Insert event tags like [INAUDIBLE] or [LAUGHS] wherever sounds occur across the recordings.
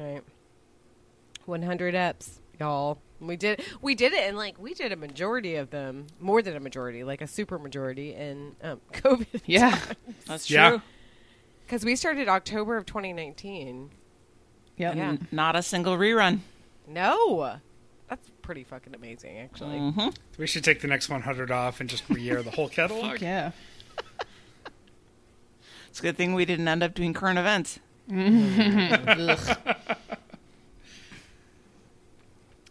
Right. 100 eps, y'all. We did we did it and like we did a majority of them, more than a majority, like a super majority in um, [LAUGHS] COVID. Yeah, that's true. Yeah. Cuz we started October of 2019. Yep. Yeah. Not a single rerun. No. That's pretty fucking amazing actually. Mm-hmm. We should take the next 100 off and just re-air the whole [LAUGHS] catalog. Yeah. It's a good thing we didn't end up doing current events. [LAUGHS] Ugh.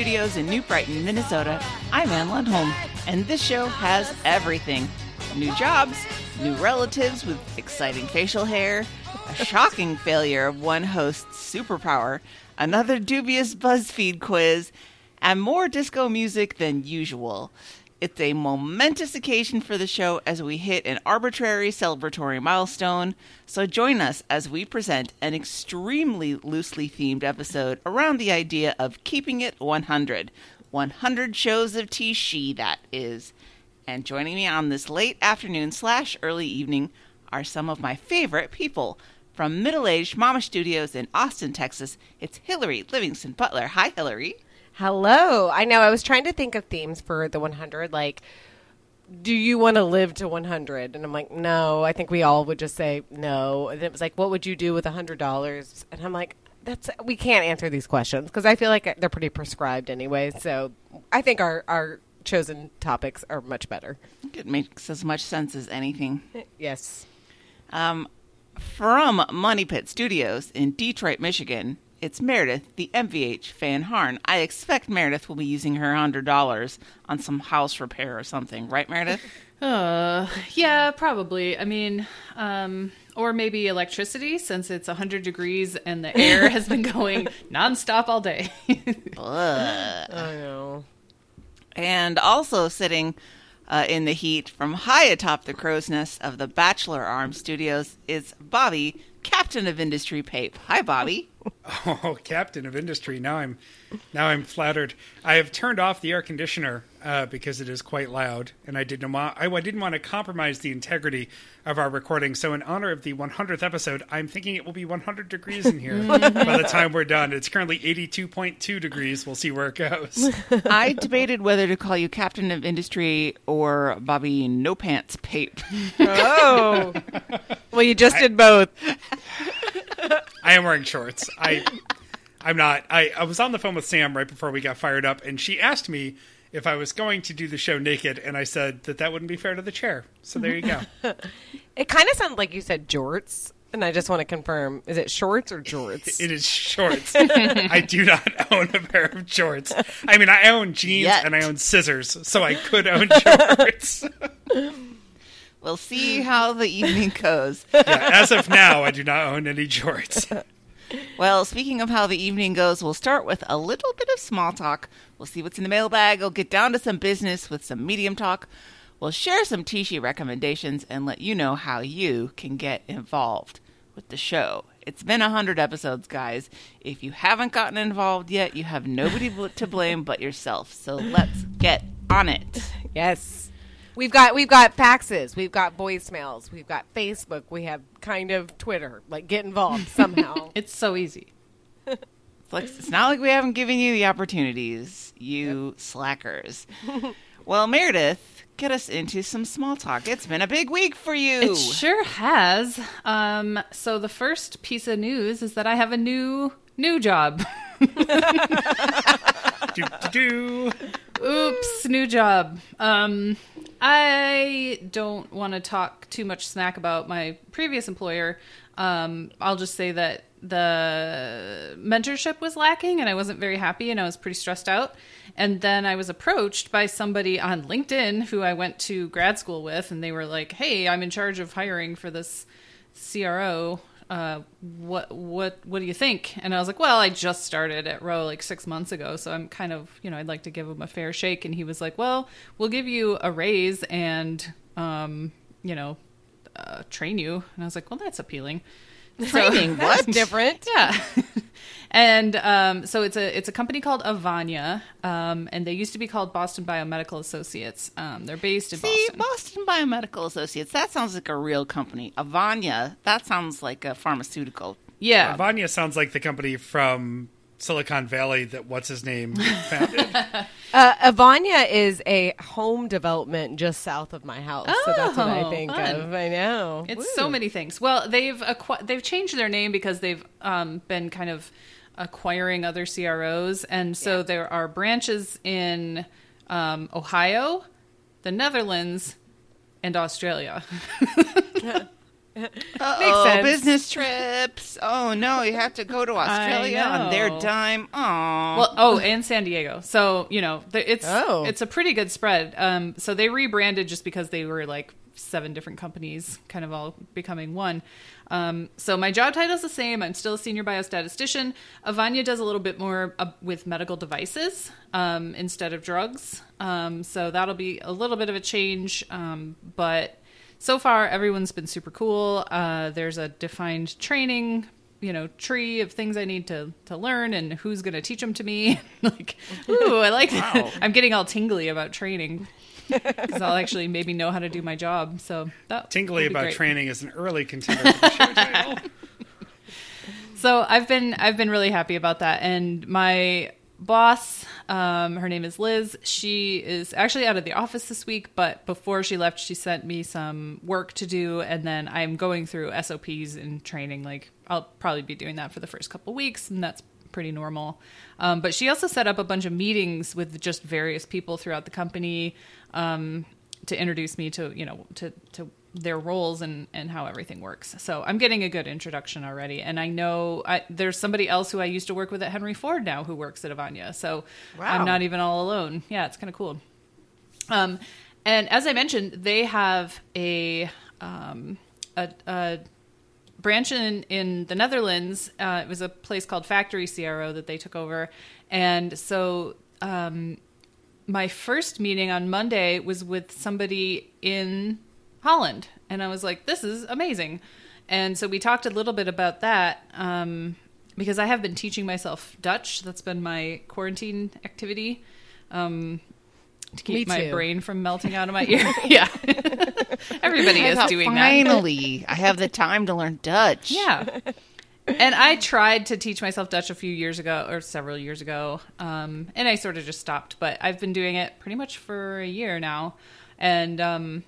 Studios in New Brighton, Minnesota, I'm Ann Lundholm, and this show has everything new jobs, new relatives with exciting facial hair, a shocking [LAUGHS] failure of one host's superpower, another dubious BuzzFeed quiz, and more disco music than usual. It's a momentous occasion for the show as we hit an arbitrary celebratory milestone. So join us as we present an extremely loosely themed episode around the idea of keeping it 100. 100 shows of Tishi, that is. And joining me on this late afternoon slash early evening are some of my favorite people. From middle aged Mama Studios in Austin, Texas, it's Hillary Livingston Butler. Hi, Hillary. Hello. I know I was trying to think of themes for the 100 like do you want to live to 100? And I'm like, no. I think we all would just say no. And it was like, what would you do with $100? And I'm like, that's we can't answer these questions because I feel like they're pretty prescribed anyway. So I think our our chosen topics are much better. It makes as much sense as anything. Yes. Um, from Money Pit Studios in Detroit, Michigan, it's Meredith, the MVH fan Harn. I expect Meredith will be using her hundred dollars on some house repair or something, right, Meredith? [LAUGHS] Uh, yeah, probably. I mean, um, or maybe electricity since it's 100 degrees and the air [LAUGHS] has been going nonstop all day. [LAUGHS] Ugh. I know. and also sitting uh, in the heat from high atop the crow's nest of the Bachelor Arm Studios is Bobby, Captain of Industry Pape. Hi, Bobby. [LAUGHS] Oh, captain of industry. Now I'm, now I'm flattered. I have turned off the air conditioner uh, because it is quite loud, and I didn't want. I, I didn't want to compromise the integrity of our recording. So, in honor of the 100th episode, I'm thinking it will be 100 degrees in here [LAUGHS] by the time we're done. It's currently 82.2 degrees. We'll see where it goes. [LAUGHS] I debated whether to call you Captain of Industry or Bobby No Pants Pape. Oh. [LAUGHS] well, you just did both. I am wearing shorts. I, I'm not. I, I was on the phone with Sam right before we got fired up, and she asked me if I was going to do the show naked, and I said that that wouldn't be fair to the chair. So there you go. [LAUGHS] It kind of sounds like you said jorts, and I just want to confirm: is it shorts or jorts? [LAUGHS] It is shorts. I do not [LAUGHS] own a pair of shorts. I mean, I own jeans Yet. and I own scissors, so I could own shorts. We'll see how the evening goes. yeah, as of now, I do not own any shorts. Well, speaking of how the evening goes, we'll start with a little bit of small talk. We'll see what's in the mailbag. We'll get down to some business with some medium talk. We'll share some Tishi recommendations and let you know how you can get involved with the show. It's been a hundred episodes, guys. If you haven't gotten involved yet, you have nobody to blame but yourself. So let's get on it. [LAUGHS] Yes. We've got we've got faxes, we've got voicemails, we've got Facebook, we have kind of Twitter. Like get involved [LAUGHS] somehow. it's so easy. It's it's not like we haven't given you the opportunities, you slackers. [LAUGHS] well, Meredith, get us into some small talk. It's been a big week for you. It sure has. Um, so the first piece of news is that I have a new new job. [LAUGHS] do, do, do. Oops, new job. Um, I don't want to talk too much smack about my previous employer. Um, I'll just say that the mentorship was lacking and I wasn't very happy and I was pretty stressed out. And then I was approached by somebody on LinkedIn who I went to grad school with, and they were like, Hey, I'm in charge of hiring for this CRO uh, what what what do you think? And I was like, well, I just started at Row like six months ago, so I'm kind of you know I'd like to give him a fair shake. And he was like, well, we'll give you a raise and um, you know uh, train you. And I was like, well, that's appealing. Training, [LAUGHS] That's what? different. [LAUGHS] Yeah. And um, so it's a it's a company called Avania, um, and they used to be called Boston Biomedical Associates. Um, they're based in Boston. See, Boston. Boston Biomedical Associates. That sounds like a real company. Avania. That sounds like a pharmaceutical. Yeah, Vanya sounds like the company from Silicon Valley that what's his name founded. [LAUGHS] Uh, Avania is a home development just south of my house, so that's what I Oh, think fun. of. I know It's Woo. so many things. Well, they've acqu- they've changed their name because they've um, been kind of acquiring other CROs, and so there are branches in um, Ohio, the Netherlands, and Australia. [LAUGHS] [LAUGHS] Oh, business trips. Oh no, you have to go to [LAUGHS] Australia on their dime. Oh, Well, oh, and San Diego. So you know, it's Oh. it's a pretty good spread. Um, so they rebranded just because they were like seven different companies, kind of all becoming one. Um, so my job title is the same. I'm still a senior biostatistician. Avania does a little bit more uh, with medical devices um, instead of drugs. Um, so that'll be a little bit of a change, um, but so far everyone's been super cool. Uh, there's a defined training you know tree of things I need to to learn and who's going to teach them to me. [LAUGHS] like, [LAUGHS] ooh, I like. That. [LAUGHS] I'm getting all tingly about training because I'll actually maybe know how to do my job. So that Tingly about great. training is an early contender for the show title. [LAUGHS] So I've been I've been really happy about that, and my boss, um, her name is Liz. She is actually out of the office this week, but before she left, she sent me some work to do, and then I'm going through SOPs and training. Like I'll probably be doing that for the first couple weeks, and that's pretty normal. Um, but she also set up a bunch of meetings with just various people throughout the company um, to introduce me to you know to to their roles and and how everything works. So I'm getting a good introduction already, and I know I, there's somebody else who I used to work with at Henry Ford now who works at Avania. So Wow. I'm not even all alone. Yeah, it's kind of cool. Um, and as I mentioned, they have a um, a, a branch in in the Netherlands. Uh, it was a place called Factory CRO that they took over, and so um, my first meeting on Monday was with somebody in Holland, and I was like, "This is amazing." And so we talked a little bit about that um, because I have been teaching myself Dutch. That's been my quarantine activity. Um, to keep my brain from melting out of my [LAUGHS] ear. yeah. [LAUGHS] Everybody I is thought, doing that. finally, I have the time to learn Dutch. Yeah. And I tried to teach myself Dutch a few years ago or several years ago. Um, and I sort of just stopped, but I've been doing it pretty much for a year now. And um,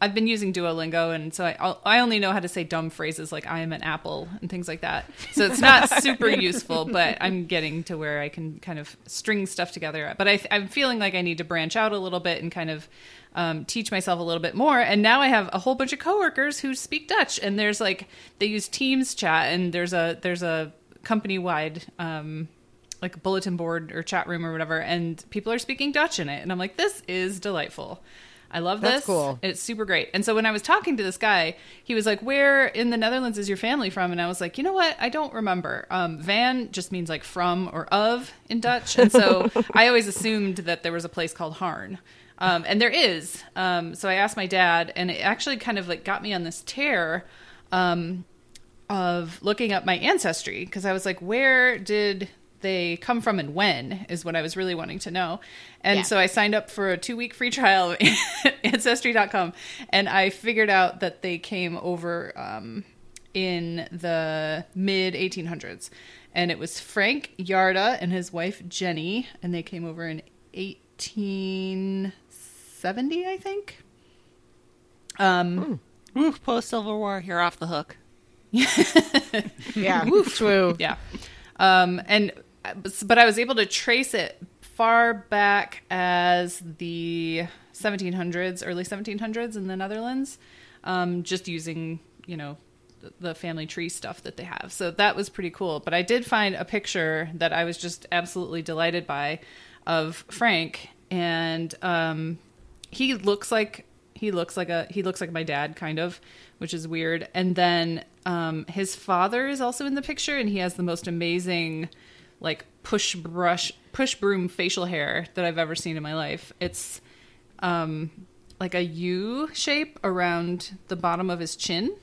I've been using Duolingo. And so I, I only know how to say dumb phrases like I am an apple and things like that. So it's not [LAUGHS] super useful, but I'm getting to where I can kind of string stuff together. But I, I'm feeling like I need to branch out a little bit and kind of um, teach myself a little bit more. And now I have a whole bunch of coworkers who speak Dutch, and there's like they use Teams chat, and there's a there's a company wide um, like bulletin board or chat room or whatever, and people are speaking Dutch in it, and I'm like, this is delightful. I love That's this. cool. It's super great. And so when I was talking to this guy, he was like, "Where in the Netherlands is your family from?" And I was like, "You know what? I don't remember. Um, van just means like from or of in Dutch, and so [LAUGHS] I always assumed that there was a place called Harn." Um, and there is. Um, so I asked my dad, and it actually kind of like got me on this tear um, of looking up my ancestry because I was like, where did they come from and when is what I was really wanting to know. And Yeah. so I signed up for a two week free trial [LAUGHS] of ancestry.com and I figured out that they came over um, in the mid 1800s. And it was Frank Yarda and his wife Jenny, and they came over in 1870, I think. Um, Ooh, post Civil War, you're off the hook. [LAUGHS] Yeah, woof, true. Yeah. Um, and but I was able to trace it far back as the 1700s, early 1700s in the Netherlands, um, just using you know the- family tree stuff that they have. So that was pretty cool. But I did find a picture that I was just absolutely delighted by of Frank, and um, he looks like he looks like a he looks like my dad kind of, which is weird. And then um, his father is also in the picture, and he has the most amazing like push brush push broom facial hair that I've ever seen in my life. It's um, like a U shape around the bottom of his chin.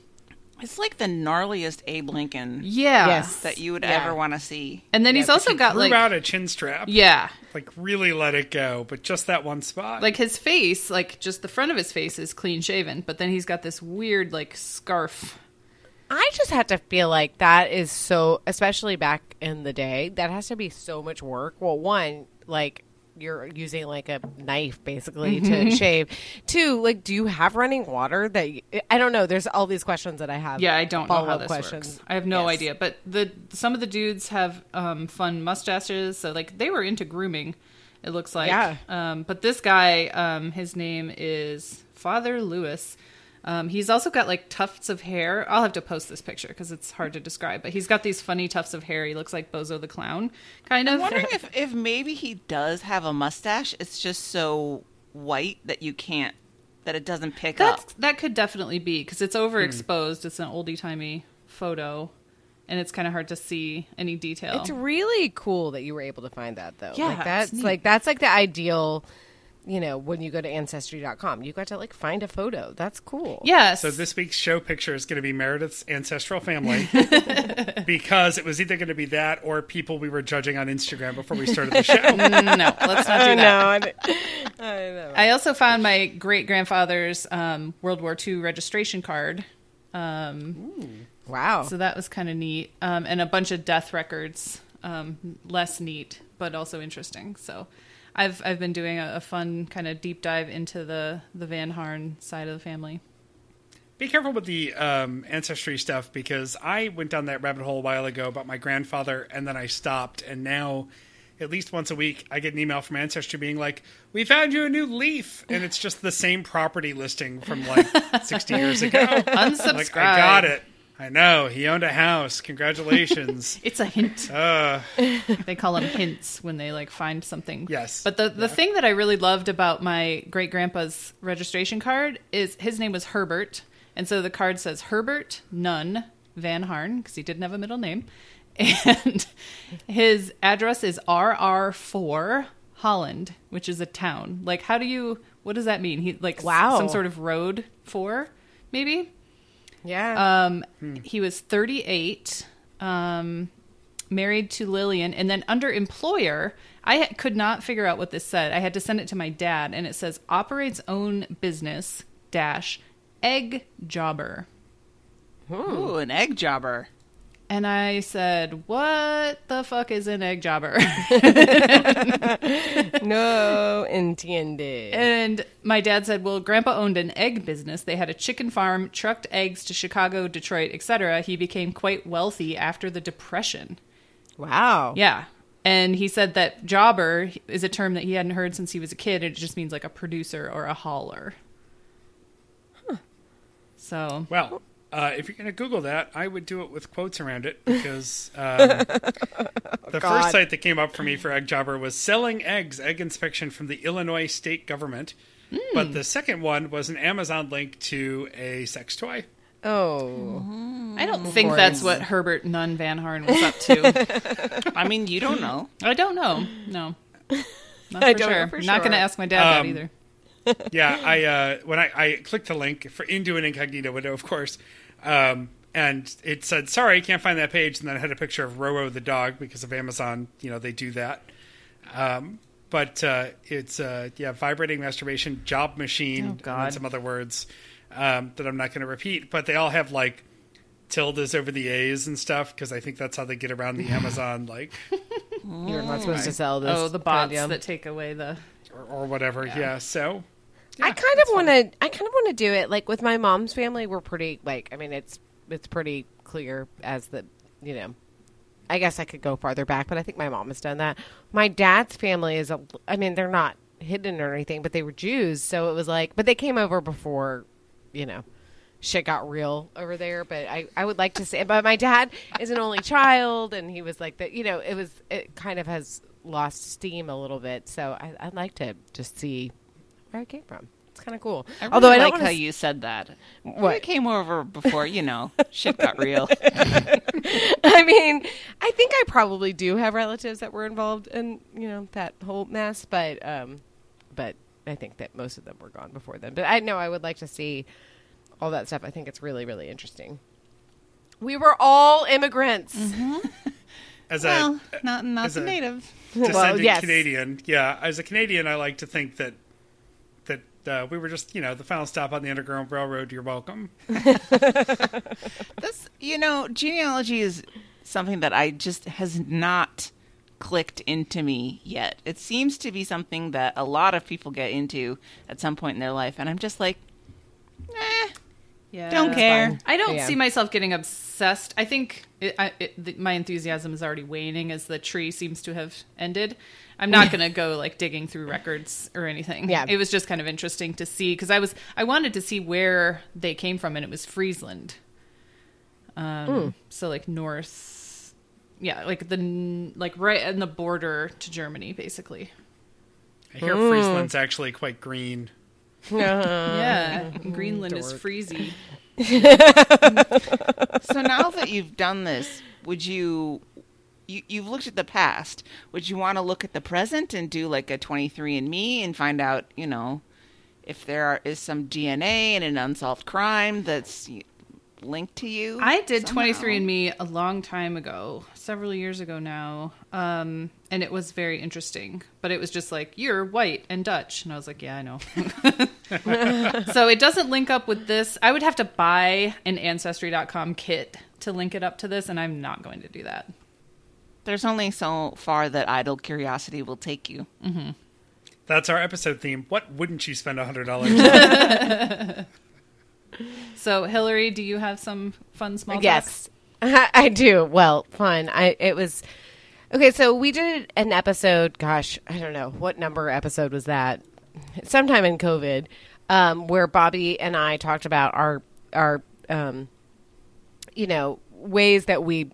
It's like the gnarliest Abe Lincoln Yeah. Yes. that you would Yeah. ever want to see. And then he's also got like out a chin strap. yeah, Like really let it go, but just that one spot. like his face, like just the front of his face is clean shaven, but then he's got this weird like scarf. I just had to feel like that is so, especially back in the day, that has to be so much work. Well, one, like you're using like a knife basically to [LAUGHS] shave. Two, like, do you have running water? That I don't know. There's all these questions that I have. Yeah, I don't know how this questions. works. I have no Yes. idea. But the some of the dudes have um, fun mustaches, so like they were into grooming. It looks like. Yeah. Um, but this guy, um, his name is Father Lewis. Um, he's also got like tufts of hair. I'll have to post this picture because it's hard to describe. But he's got these funny tufts of hair. He looks like Bozo the Clown, kind of. I'm wondering [LAUGHS] if, if maybe he does have a mustache. It's just so white that you can't, that it doesn't pick That's, up. that could definitely be because it's overexposed. It's an oldie timey photo, and it's kind of hard to see any detail. It's really cool that you were able to find that though. Yeah, like that's neat. like that's like the ideal. You know, when you go to ancestry.com, you got to like find a photo. That's cool. yes. So this week's show picture is going to be Meredith's ancestral family [LAUGHS] [LAUGHS] because it was either going to be that or people we were judging on Instagram before we started the show. [LAUGHS] no, let's not do I that. know. I. I know. I also found my great grandfather's um, World War II registration card. Um, Wow. so that was kind of neat. Um, and a bunch of death records. Um, less neat, but also interesting. So I've I've been doing a, a fun kind of deep dive into the the Van Harn side of the family. Be careful with the um, ancestry stuff because I went down that rabbit hole a while ago about my grandfather and then I stopped. And now, at least once a week, I get an email from Ancestry being like, We found you a new leaf. And it's just the same property listing from like 60 years ago. [LAUGHS] Unsubscribe. Like, I got it. I know. He owned a house. Congratulations. [LAUGHS] It's a hint. uh, [LAUGHS] they call them hints when they like find something. Yes. But the the thing that I really loved about my great grandpa's registration card is his name was Herbert, and so the card says Herbert Nunn Van Harn because he didn't have a middle name, [LAUGHS] and his address is RR four Holland, which is a town. Like, how do you? What does that mean? He like s- Wow. some sort of road four, maybe. Yeah. Um, He was 38, um, married to Lillian, and then under employer, I ha- could not figure out what this said. I had to send it to my dad, and it says operates own business dash egg jobber. Ooh, an egg jobber. And I said, "What the fuck is an egg jobber?" [LAUGHS] no entiende. and my dad said, "Well, Grandpa owned an egg business. They had a chicken farm, trucked eggs to Chicago, Detroit, etc. He became quite wealthy after the Depression." wow. Yeah. And he said that jobber is a term that he hadn't heard since he was a kid. It just means like a producer or a hauler. Huh. So well, uh, if you're going to Google that, I would do it with quotes around it because um, [LAUGHS] the God. first site that came up for me for Egg Jobber was Selling Eggs, Egg Inspection from the Illinois State Government. But the second one was an Amazon link to a sex toy. Oh. I don't think course. that's what Herbert Nunn Van Harn was up to. [LAUGHS] I mean, you don't know. I don't know. No. Not for I don't know sure. Not going to ask my dad that Um, either. yeah, I uh, when I, I clicked the link for into an incognito window, of course, um, and it said, "Sorry, I can't find that page." And then I had a picture of Roro the dog because of Amazon. You know, they do that. Um, but uh, it's uh, yeah, vibrating masturbation job machine, Oh, and God. then some other words um, that I'm not going to repeat. But they all have like tildes over the a's and stuff because I think that's how they get around the [LAUGHS] Amazon like You're not supposed to sell this. Oh, the bots Candium. that take away the. or, or whatever. Yeah. So I kind of want to. I kind of want to do it. Like with my mom's family, we're pretty. Like, I mean, it's it's pretty clear as the you know. I guess I could go farther back, but I think my mom has done that. My dad's family is a. I mean, they're not hidden or anything, but they were Jews, so it was like. But they came over before, you know, shit got real over there. But I, I would like to say. But my dad is an only child, and he was like that. You know, it was. It kind of has lost steam a little bit. So I, I'd like to just see where it came from. It's kind of cool. I really Although I like don't how wanna you said that. What? You came over before, you know, [LAUGHS] shit got real. [LAUGHS] I mean, I think I probably do have relatives that were involved in you know that whole mess, but um, but I think that most of them were gone before then. But I know I would like to see all that stuff. I think it's really really interesting. We were all immigrants. [LAUGHS] As well, a not not as the a- native. descendant yes. Canadian, yeah, as a Canadian, I like to think that that uh, we were just you know the final stop on the Underground Railroad. You're welcome. [LAUGHS] This, you know, genealogy is something that I just has not clicked into me yet. It seems to be something that a lot of people get into at some point in their life, and I'm just like, eh, Yeah. don't care. fine. I don't Yeah. see myself getting obsessed. I think it, I, it, the, my enthusiasm is already waning as the tree seems to have ended. I'm not going to go like digging through records or anything. Yeah. it was just kind of interesting to see because I was I wanted to see where they came from, and it was Friesland. Um, so like north, yeah, like the like right on the border to Germany, basically. I hear Friesland's actually quite green. Uh, yeah, Greenland is dork. freezy. [LAUGHS] So now that you've done this, would you, you you've looked at the past? Would you want to look at the present and do like a 23andMe and find out, you know, if there are, is some DNA and an unsolved crime that's linked to you? I did somehow? 23andMe a long time ago, several years ago now, um, and it was very interesting. But it was just like you're white and Dutch, and I was like, yeah, I know. [LAUGHS] so it doesn't link up with this. I would have to buy an Ancestry.com kit to link it up to this, and I'm not going to do that. There's only so far that idle curiosity will take you. Mm-hmm. That's our episode theme. What wouldn't you spend a hundred dollars? [LAUGHS] So Hillary, do you have some fun small talk? Yes, [LAUGHS] I do. Well, fun. I it was okay. So we did an episode. Gosh, I don't know what number episode was that. Sometime in COVID, um, where Bobby and I talked about our our um, you know ways that we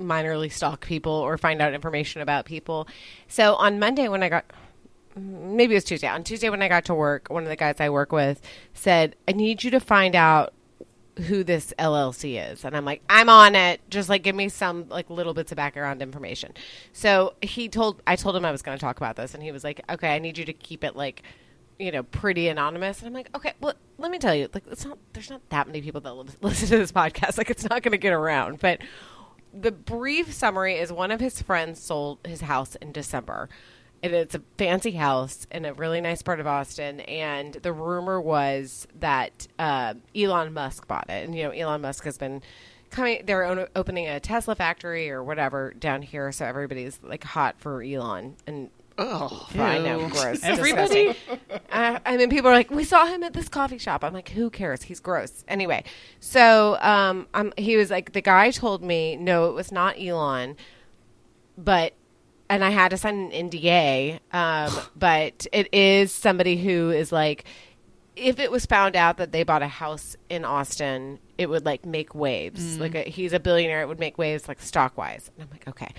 minorly stalk people or find out information about people. So on Monday when I got maybe it was Tuesday. On Tuesday when I got to work, one of the guys I work with said, "I need you to find out who this LLC is." And I'm like, "I'm on it. Just like give me some like little bits of background information." So he told I told him I was going to talk about this and he was like, "Okay, I need you to keep it like you know, pretty anonymous. And I'm like, okay, well, let me tell you, like, it's not, there's not that many people that li- [LAUGHS] listen to this podcast. Like, it's not going to get around. But the brief summary is one of his friends sold his house in December. And it's a fancy house in a really nice part of Austin. And the rumor was that uh, Elon Musk bought it. And, you know, Elon Musk has been coming, they're opening a Tesla factory or whatever down here. So everybody's like hot for Elon. And Oh, I know, gross. Everybody? uh, and then people are like, "We saw him at this coffee shop." I'm like, "Who cares? He's gross." Anyway, so um, um, he was like, the guy told me, no, it was not Elon, but and I had to sign an NDA. Um, [SIGHS] but it is somebody who is like, if it was found out that they bought a house in Austin, it would like make waves. Like a, he's a billionaire, it would make waves like stock wise. And I'm like, okay.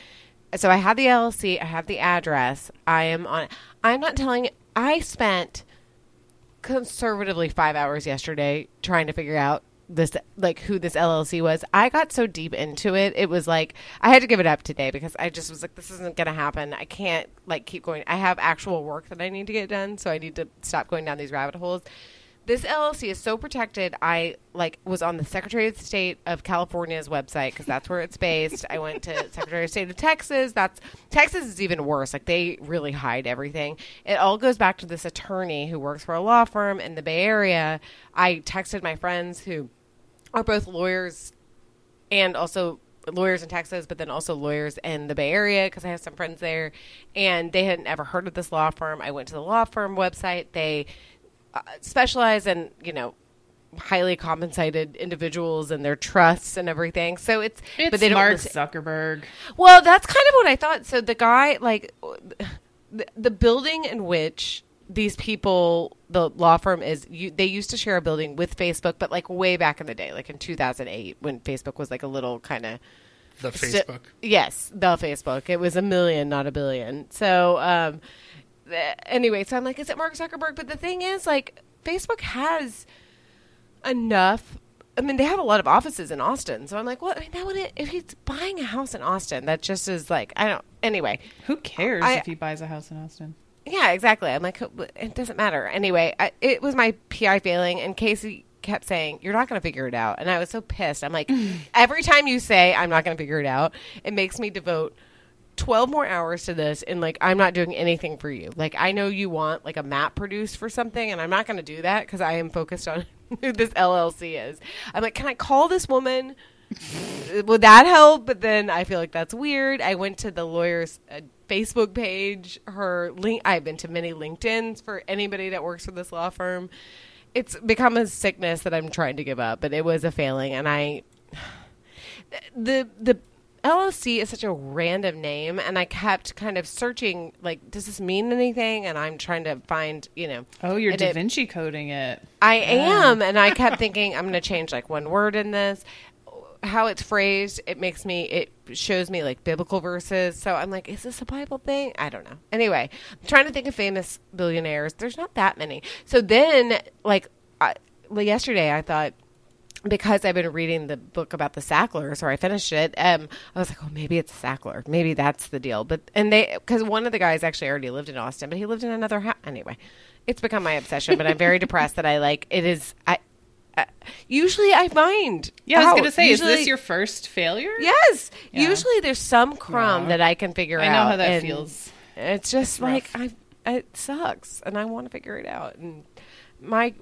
So I have the LLC, I have the address. I am on. I'm not telling. I spent conservatively five hours yesterday trying to figure out this like who this LLC was. I got so deep into it. It was like I had to give it up today because I just was like this isn't going to happen. I can't like keep going. I have actual work that I need to get done, so I need to stop going down these rabbit holes. This LLC is so protected. I like was on the Secretary of State of California's website because that's where it's based. I went to Secretary of State of Texas. That's Texas is even worse. Like they really hide everything. It all goes back to this attorney who works for a law firm in the Bay Area. I texted my friends who are both lawyers and also lawyers in Texas, but then also lawyers in the Bay Area because I have some friends there, and they hadn't ever heard of this law firm. I went to the law firm website. They uh, specialize in you know highly compensated individuals and their trusts and everything. So it's, It's but they don't Mark Zuckerberg. well, that's kind of what I thought. So the guy, like, [SIGHS] the, the building in which these people, the law firm is, you, they used to share a building with Facebook, but like way back in the day, like in 2008, when Facebook was like a little kind of the Sti- Facebook. yes, the Facebook. It was a million, not a billion. So, um, th- anyway, so I'm like, is it Mark Zuckerberg? But the thing is, like, Facebook has enough. I mean, they have a lot of offices in Austin, so I'm like, well, I mean, that would if he's buying a house in Austin, that just is like, I don't. Anyway, Who cares I- if he buys a house in Austin? Yeah, exactly. I'm like, it doesn't matter. Anyway, I, it was my PI failing, and Casey kept saying, You're not going to figure it out. And I was so pissed. I'm like, [LAUGHS] every time you say, I'm not going to figure it out, it makes me devote 12 more hours to this, and like, I'm not doing anything for you. Like, I know you want like a map produced for something, and I'm not going to do that because I am focused on [LAUGHS] who this LLC is. I'm like, Can I call this woman? [LAUGHS] would that help? But then I feel like that's weird. I went to the lawyer's uh, Facebook page. Her link. I've been to many LinkedIn's for anybody that works for this law firm. It's become a sickness that I'm trying to give up, but it was a failing, and I [SIGHS] the the LLC is such a random name, and I kept kind of searching. Like, does this mean anything? And I'm trying to find, you know. Oh, you're Da it- Vinci coding it. I am, and I kept thinking I'm going to change like one word in this. How it's phrased, it makes me. It shows me like biblical verses. So I'm like, is this a Bible thing? I don't know. Anyway, I'm trying to think of famous billionaires. There's not that many. So then, like, I, well, yesterday I thought because I've been reading the book about the Sacklers, or I finished it, um, I was like, oh, maybe it's Sackler. Maybe that's the deal. But and they because one of the guys actually already lived in Austin, but he lived in another house. Anyway, it's become my obsession. But I'm very [LAUGHS] depressed that I like it is. I usually I find. Yeah, I was out. gonna say, is this your first failure? Yes. Yeah. Usually there's some crumb Aw. that I can figure out. I out. know how that and feels. It's just like. I. It sucks, and I want to figure it out. And my,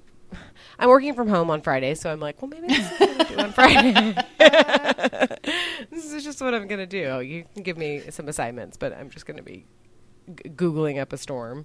I'm working from home on Friday, so I'm like, well, maybe this is what I do on Friday. [LAUGHS] this is just what I'm gonna do. You can give me some assignments, but I'm just gonna be g- googling up a storm.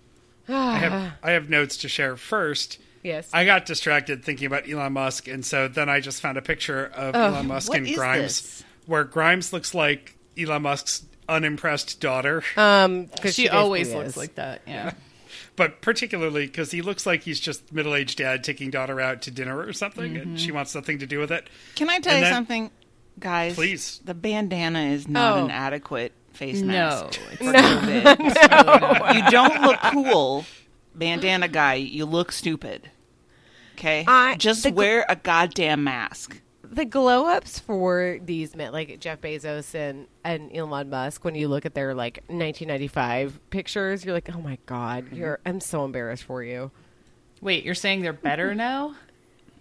[SIGHS] I have I have notes to share first. Yes. I got distracted thinking about Elon Musk, and so then I just found a picture of Elon Musk and Grimes, this? where Grimes looks like Elon Musk's unimpressed daughter, um, 'cause She, basically always looks is. like that. Yeah. [LAUGHS] but particularly because he looks like he's just middle-aged dad taking daughter out to dinner or something, and she wants nothing to do with it. Can I tell And you then- something, guys? Please. The bandana is not Oh. an adequate face No, mask. it's for [LAUGHS] No. You don't look cool, bandana guy. You look stupid. Okay, I- just the wear a goddamn mask. the glow ups for these men, like Jeff Bezos and, and Elon Musk, when you look at their like 1995 pictures, you're like, oh my god, mm-hmm. you're I'm so embarrassed for you. Wait, you're saying they're better mm-hmm. now?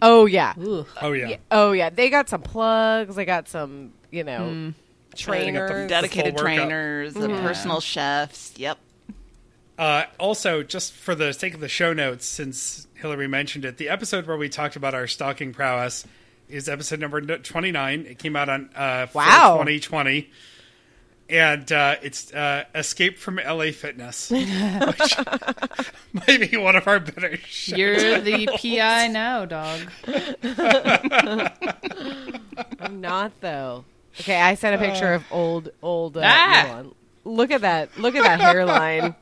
Oh yeah, Ugh. Oh yeah, Yeah, oh yeah, they got some plugs, they got some, you know, hmm. Yeah, they got the trainers. Dedicated full workout. trainers, the personal chefs. Yep. Uh, also, just for the sake of the show notes, since Hillary mentioned it, the episode where we talked about our stalking prowess is episode number 29. It came out on uh, Wow. 2020. And uh, it's uh, Escape from LA Fitness, [LAUGHS] which [LAUGHS] might be one of our better shows. You're the PI now, dog. [LAUGHS] I'm not though. Okay, I sent a picture of old old uh, Ah! Elon. Look at that! Look at that hairline.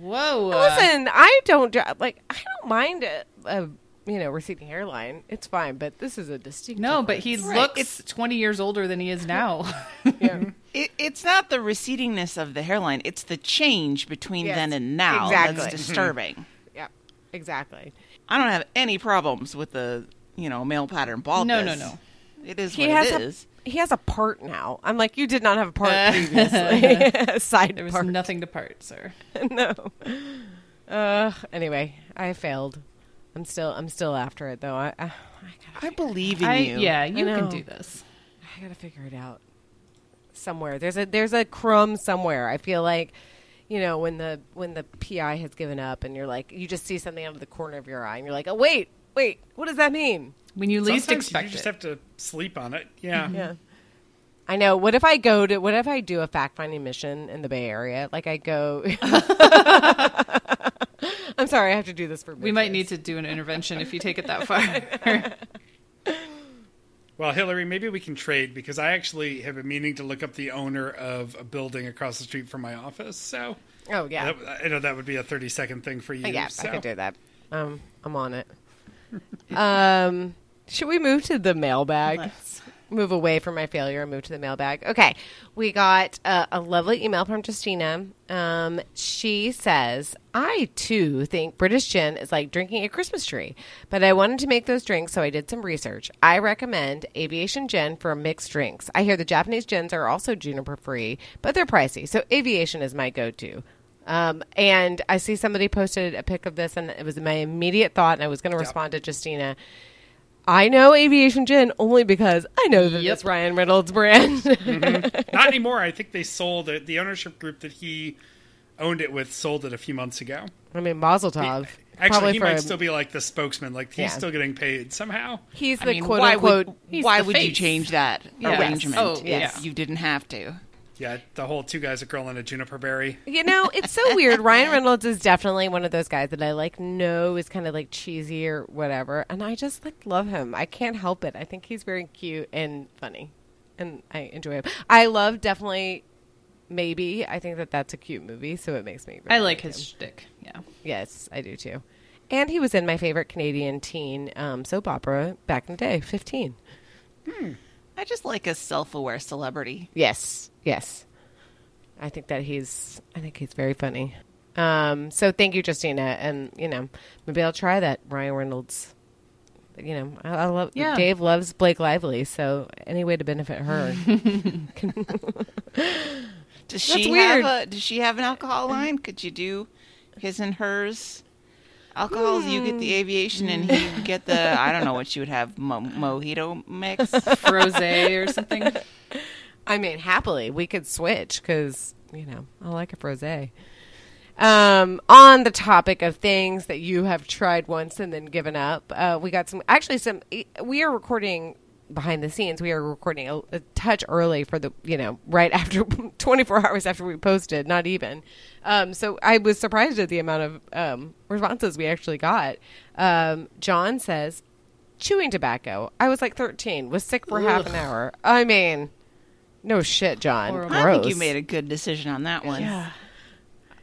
Whoa. uh, Listen, I don't dr- like. I don't mind a, a you know receding hairline. It's fine, but this is a distinct. no, but he difference. looks 20 years older than he is now. [LAUGHS] Yeah. It, it's not the recedingness of the hairline; it's the change between Yes, then and now exactly. that's disturbing. yeah, exactly. I don't have any problems with the you know male pattern baldness. No, no, no. It is He what has it a is. He has a part now. I'm like, you did not have a part previously. [LAUGHS] [LAUGHS] A Side there was part. nothing to part, sir. [LAUGHS] no. Uh. Anyway, I failed. I'm still I'm still after it though. I I, I I believe in I, you. yeah, you can do this. I gotta figure it out somewhere. There's a there's a crumb somewhere. I feel like, you know, when the when the PI has given up, and you're like, you just see something out of the corner of your eye, and you're like, oh wait, wait, what does that mean? When you least Sometimes expect you just it. have to sleep on it. Yeah. Yeah. I know. What if I go to? What if I do a fact finding mission in the Bay Area? Like I go. [LAUGHS] I'm sorry, I have to do this for. we might need to do an intervention if you take it that far. [LAUGHS] Well, Hillary, maybe we can trade because I actually have been meaning to look up the owner of a building across the street from my office. So Oh yeah. that- I know that would be a 30 second thing for you. yeah, so. I could do that. Um, I'm on it. Um, should we move to the mailbag? Let's- move away from my failure and move to the mailbag. Okay, we got uh, a lovely email from Justina. Um, she says, "I too think British gin is like drinking a Christmas tree, but I wanted to make those drinks, so I did some research. I recommend Aviation Gin for mixed drinks. I hear the Japanese gins are also juniper free, but they're pricey, so Aviation is my go-to." Um, and I see somebody posted a pic of this, and it was my immediate thought, and I was going to respond to Justina. I know Aviation Gin only because I know that Yep. it's Ryan Reynolds' brand. [LAUGHS] Not anymore. I think they sold it. The ownership group that he owned it with sold it a few months ago. I mean, Mazel Tov. Actually, he for might still be like the spokesman. Like he's Yeah. still getting paid somehow. he's I the mean, quote why unquote. would why the would you change that Yes. arrangement? Oh, yes. if you didn't have to. Yeah, the whole two guys, a girl, and a juniper berry. You know, it's so weird. [LAUGHS] Ryan Reynolds is definitely one of those guys that I like know is kind of like cheesy or whatever, and I just like love him. I can't help it. I think he's very cute and funny, and I enjoy him. I love definitely. Maybe I think that that's a cute movie, so it makes me. I really like him. his shtick. Yeah. Yes, I do too. And he was in my favorite Canadian teen um, soap opera back in the day, 15. Hmm. I just like a self-aware celebrity. Yes, yes. I think that he's, I think he's very funny. Um, so thank you, Justina. And, you know, maybe I'll try that Ryan Reynolds. You know, I, I love, Yeah. Dave loves Blake Lively, so any way to benefit her. [LAUGHS] Does That's she weird. have a? Does she have an alcohol line? Could you do his and hers? Alcohols, you get the aviation, and he get the I don't know what you would have mo- mojito mix. [LAUGHS] Rose or something. I mean, happily, we could switch because, you know, I like a frose. Um, on the topic of things that you have tried once and then given up, uh, we got some, actually, some, we are recording behind the scenes. We are recording a, a touch early for the, you know, right [LAUGHS] after 24 hours after we posted, not even. Um, so I was surprised at the amount of um, responses we actually got. Um, John says, chewing tobacco. I was like 13, was sick for half an hour. I mean, no shit, John. Horrible. I think Gross. you made a good decision on that one. Yeah.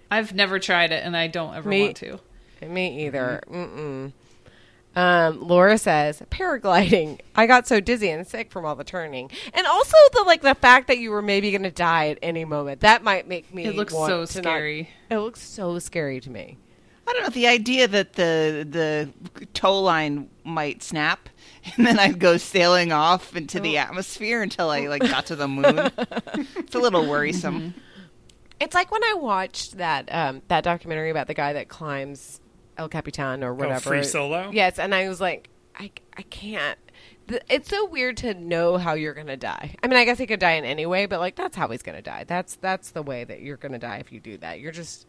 I've never tried it, and I don't ever Me- want to. Me either. Mm-mm. Um, Laura says paragliding. I got so dizzy and sick from all the turning, and also the like the fact that you were maybe going to die at any moment. That might make me. It looks want so to not- scary. it looks so scary to me. I don't know the idea that the the tow line might snap, and then I'd go sailing off into the atmosphere until I like got to the moon. [LAUGHS] it's a little worrisome. It's like when I watched that um, that documentary about the guy that climbs El Capitan or whatever. Free Solo? Yes, and I was like, I I can't. It's so weird to know how you're gonna die. I mean, I guess he could die in any way, but like that's how he's gonna die. That's that's the way that you're gonna die if you do that. You're just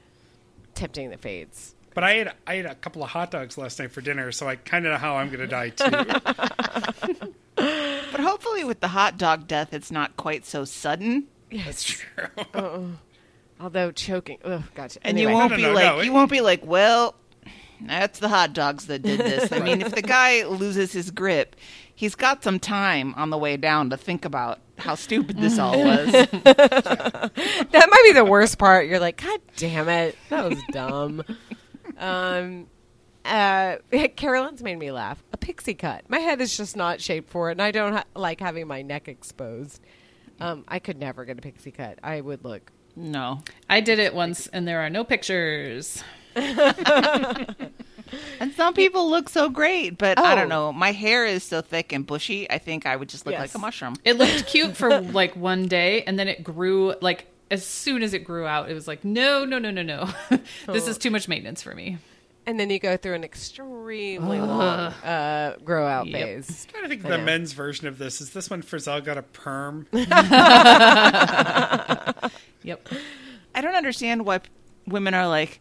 tempting the fates. But I had I had a couple of hot dogs last night for dinner, so I kind of know how I'm going to die too. [LAUGHS] But hopefully, with the hot dog death, it's not quite so sudden, Yes. True. Uh-uh. Although choking, ugh, gotcha. and Anyway. you won't No, be no, no, like no, you won't be like, well, that's the hot dogs that did this. I [LAUGHS] mean, if the guy loses his grip, he's got some time on the way down to think about how stupid this all [LAUGHS] was. that might be the worst part. You're like, God damn it, that was dumb. Um, uh, [LAUGHS] Carolyn's made me laugh. A pixie cut. My head is just not shaped for it, and I don't ha- like having my neck exposed. Um, I could never get a pixie cut. I would look. no, I did it once, and there are no pictures. [LAUGHS] and some people look so great, but I Oh. don't know. My hair is so thick and bushy. I think I would just look Yes. like a mushroom. It looked cute for like one day, and then it grew like as soon as it grew out, it was like, no, no, no, no, no. [LAUGHS] this is too much maintenance for me. And then you go through an extremely long uh, grow out Yep. phase. I'm trying to think I the know. men's version of this is this when Frizzell got a perm. [LAUGHS] [LAUGHS] Yep. I don't understand why p- women are like,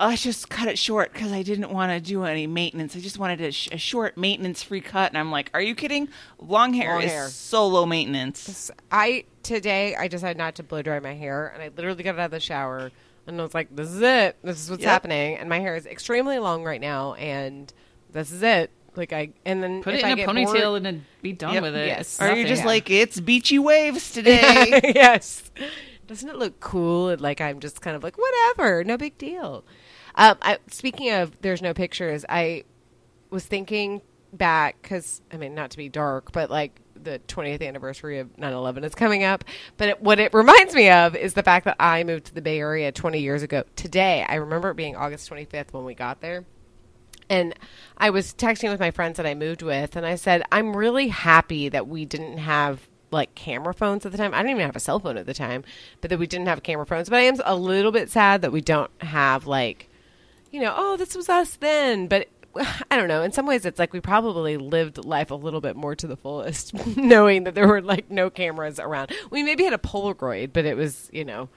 I just cut it short because I didn't want to do any maintenance. I just wanted a, sh- a short maintenance free cut. And I'm like, are you kidding? Long hair Long is hair. so low maintenance. I today I decided not to blow dry my hair, and I literally got out of the shower and I was like, "This is it. This is what's Yep. happening." And my hair is extremely long right now, and this is it. Like I and then Put if it in a ponytail bored- and then be done Yep. with it. Yes. It's Or you're nothing. just Yeah. like, it's beachy waves [LAUGHS] today. yes. Doesn't it look cool? And like I'm just kind of like whatever, no big deal. Um, I, speaking of, there's no pictures. I was thinking back because I mean, not to be dark, but like the 20th anniversary of 9/11 is coming up. But it, what it reminds me of is the fact that I moved to the Bay Area 20 years ago. Today, I remember it being August 25th when we got there. And I was texting with my friends that I moved with, and I said, I'm really happy that we didn't have like camera phones at the time. I didn't even have a cell phone at the time, but that we didn't have camera phones. But I am a little bit sad that we don't have like, you know, oh, this was us then. But [LAUGHS] I don't know. In some ways, it's like we probably lived life a little bit more to the fullest, [LAUGHS] knowing that there were like no cameras around. We maybe had a Polaroid, but it was, you know,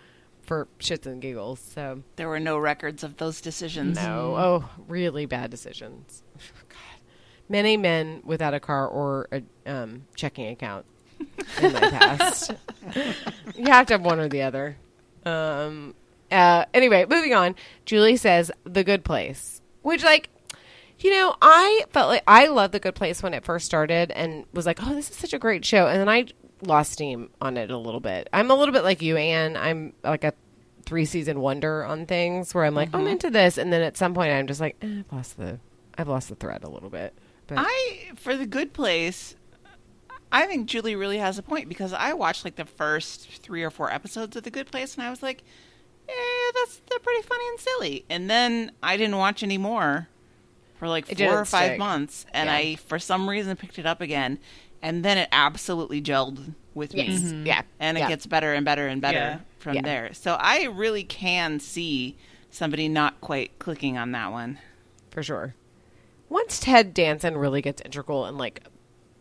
for shits and giggles. So There were no records of those decisions. no. Oh, really bad decisions. [SIGHS] God. Many men without a car or a um, checking account in my past. [LAUGHS] you have to have one or the other. Um, uh, anyway, moving on. Julie says The Good Place, which, like, you know, I felt like I loved The Good Place when it first started and was like, oh, this is such a great show. And then I lost steam on it a little bit. I'm a little bit like you, Anne. I'm like a three season wonder on things where I'm like, I'm into this. And then at some point, I'm just like, eh, I've lost the, I've lost the thread a little bit. But I for the good place. I think Julie really has a point because I watched like the first three or four episodes of The Good Place and I was like, "Yeah, that's they're pretty funny and silly." And then I didn't watch any more for like It four or five stick. months, and Yeah. I for some reason picked it up again, and then it absolutely gelled with yes, me, yeah. and it yeah. gets better and better and better Yeah. from Yeah. there. So I really can see somebody not quite clicking on that one. for sure. Once Ted Danson really gets integral and like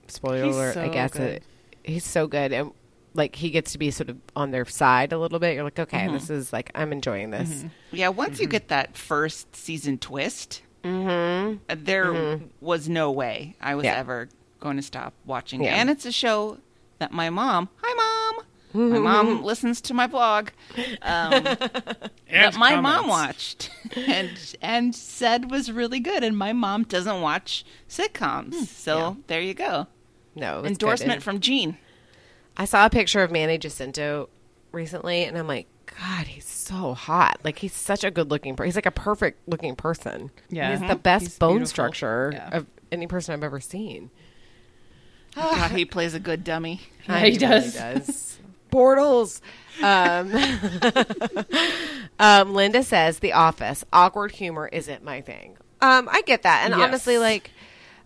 spoiler He's alert, I guess good. it, he's so good and like he gets to be sort of on their side a little bit. You're like, okay, Mm-hmm. this is like I'm enjoying this. Yeah, once Mm-hmm. you get that first season twist, uh, there was no way I was Mm-hmm. Yeah. ever going to stop watching. Yeah. And it's a show that my mom, hi mom, my [LAUGHS] mom listens to my blog, um, [LAUGHS] that my mom watched [LAUGHS] and and said was really good. And my mom doesn't watch sitcoms, so there you go. No, it was good. Endorsement from Gene. I saw a picture of Manny Jacinto recently, and I'm like, God, he's so hot. Like he's such a good looking. Per- he's like a perfect looking person. Yeah. he's the best He's bone beautiful. structure Yeah. of any person I've ever seen. God, he plays a good dummy. [SIGHS] Yeah, he does. does. Bortles. Um, [LAUGHS] um, Linda says, "The Office awkward humor isn't my thing." Um, I get that, and Yes. honestly, like,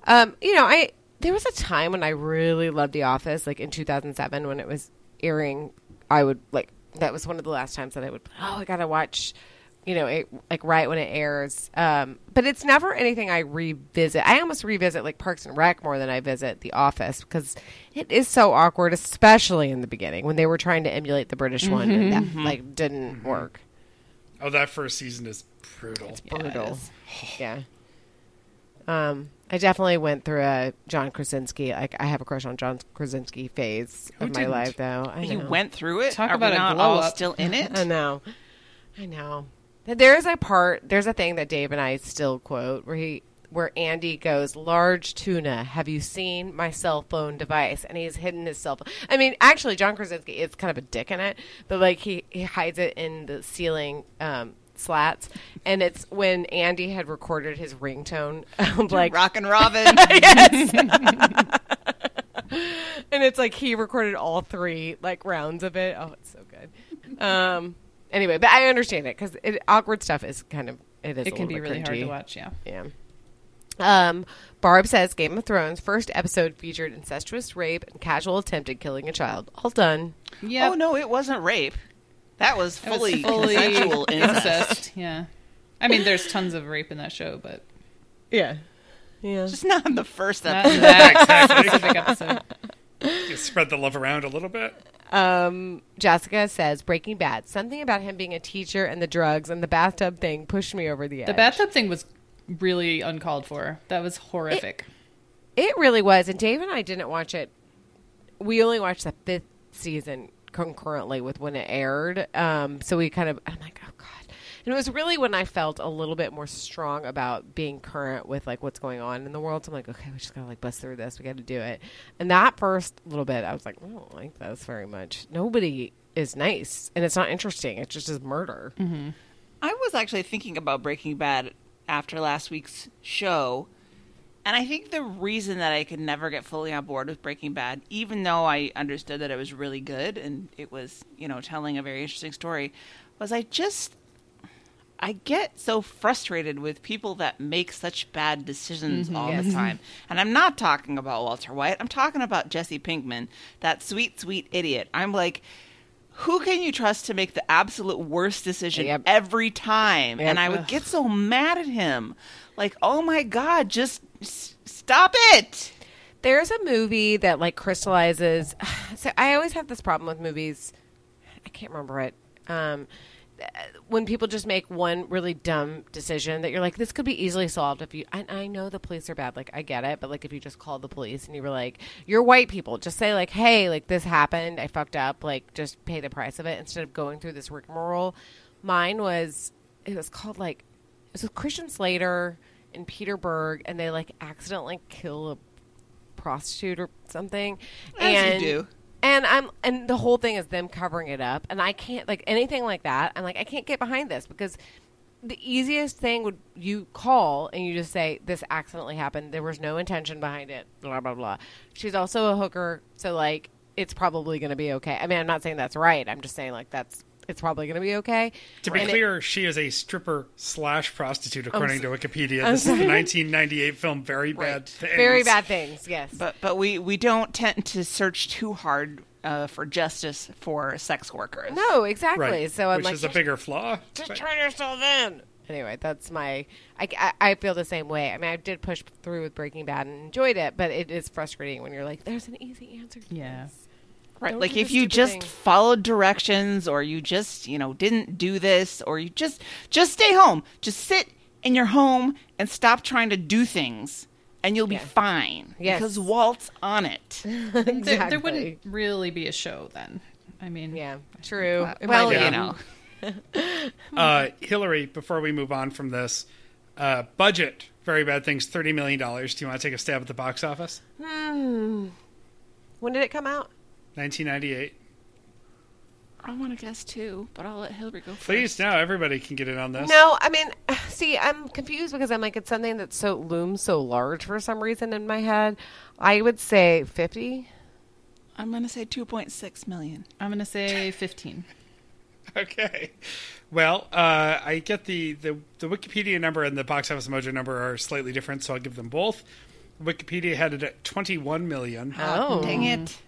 um, you know, I there was a time when I really loved The Office, like in 2007 when it was airing. I would like that was one of the last times that I would. Oh, I gotta watch. You know, it, like right when it airs, um, but it's never anything I revisit. I almost revisit like Parks and Rec more than I visit The Office because it is so awkward, especially in the beginning when they were trying to emulate the British one and that like didn't work. Oh, that first season is brutal. Brutal. Yeah. Um, I definitely went through a John Krasinski. Like I have a crush on John Krasinski phase Who of my didn't? life, though. I You know. went through it. Talk Are about we a not glow all up. still in it? [LAUGHS] I know. I know. There is a part. There's a thing that Dave and I still quote where he, where Andy goes, "Large tuna, have you seen my cell phone device?" And he's hidden his cell phone. I mean, actually, John Krasinski is kind of a dick in it, but like he he hides it in the ceiling. Um, slats and it's when andy had recorded his ringtone [LAUGHS] like Rockin' Robin. [LAUGHS] [LAUGHS] and it's like he recorded all three like rounds of it. Oh, it's so good. Um. Anyway, but I understand it because awkward stuff is kind of it is. It can little be bit really hard to watch. Yeah. Yeah. Um, Barb says Game of Thrones first episode featured incestuous rape and casual attempted killing a child. All done. Yeah. Oh no, it wasn't rape. That was It was fully, fully consensual incest. incest. Yeah. I mean, there's tons of rape in that show, but Yeah. Yeah. Just not in the first episode. in [LAUGHS] specific episode. Just spread the love around a little bit. Um, Jessica says Breaking Bad. Something about him being a teacher and the drugs and the bathtub thing pushed me over the edge. The bathtub thing was really uncalled for. That was horrific. It really was. And Dave and I didn't watch it. We only watched the fifth season concurrently with when it aired. Um, so we kind of, I'm like, oh God. And it was really when I felt a little bit more strong about being current with like what's going on in the world. So I'm like, okay, we just gotta like bust through this. We got to do it. And that first little bit, I was like, I don't like this very much. Nobody is nice, and it's not interesting. It just is murder. I was actually thinking about Breaking Bad after last week's show, And I think the reason that I could never get fully on board with Breaking Bad, even though I understood that it was really good and it was, you know, telling a very interesting story, was I just I get so frustrated with people that make such bad decisions mm-hmm, all the time. And I'm not talking about Walter White. I'm talking about Jesse Pinkman, that sweet, sweet idiot. I'm like, who can you trust to make the absolute worst decision Yep. every time? Yep. And I would get so mad at him. Like, oh my God, just stop it. There's a movie that like crystallizes. [SIGHS] So I always have this problem with movies. I can't remember it. Um, when people just make one really dumb decision that you're like, this could be easily solved if you. I, I know the police are bad, like I get it, but like if you just called the police and you were like, you're white people, just say like, hey, like this happened, I fucked up, like just pay the price of it instead of going through this rigmarole. Mine was it was called like it was with Christian Slater and Peter Berg, and they like accidentally kill a prostitute or something. As you do. and I'm and the whole thing is them covering it up, and I can't like anything like that. I'm like I can't get behind this because the easiest thing would you call and you just say this accidentally happened. There was no intention behind it. Blah blah blah. She's also a hooker, so like it's probably going to be okay. I mean, I'm not saying that's right. I'm just saying like that's it's probably going to be okay. To be And it- clear, she is a stripper slash prostitute, according to Wikipedia. I'm This is the 1998 film Very Bad Right. Things. Very bad things. Yes. But but we, we don't tend to search too hard uh, for justice for sex workers. no, exactly. Right. So I'm Which like is a bigger flaw. just but- turn yourself in. Anyway, that's my. I, I, I feel the same way. I mean, I did push through with Breaking Bad and enjoyed it, but it is frustrating when you're like, "There's an easy answer." To Yeah. this. Right. Like if you just thing. followed directions or you just, you know, didn't do this or you just just stay home. Just sit in your home and stop trying to do things and you'll be Yeah. fine. Yes. Because Walt's on it. [LAUGHS] There, there wouldn't really be a show then. I mean, Yeah, true. It well, yeah. you know. [LAUGHS] Uh, Hillary, before we move on from this, uh, budget, Very Bad Things, $30 million. Do you want to take a stab at the box office? when did it come out? 1998. I want to guess too, but I'll let Hillary go first. Please, now everybody can get in on this. No, I mean, [SIGHS] see, I'm confused because I'm like, it's something that so looms so large for some reason in my head. I would say 50. I'm going to say 2.6 million. I'm gonna say [LAUGHS] 15. Okay. Well, uh, I get the, the, the Wikipedia number and the Box Office Mojo number are slightly different, so I'll give them both. Wikipedia had it at 21 million. Oh. Dang it.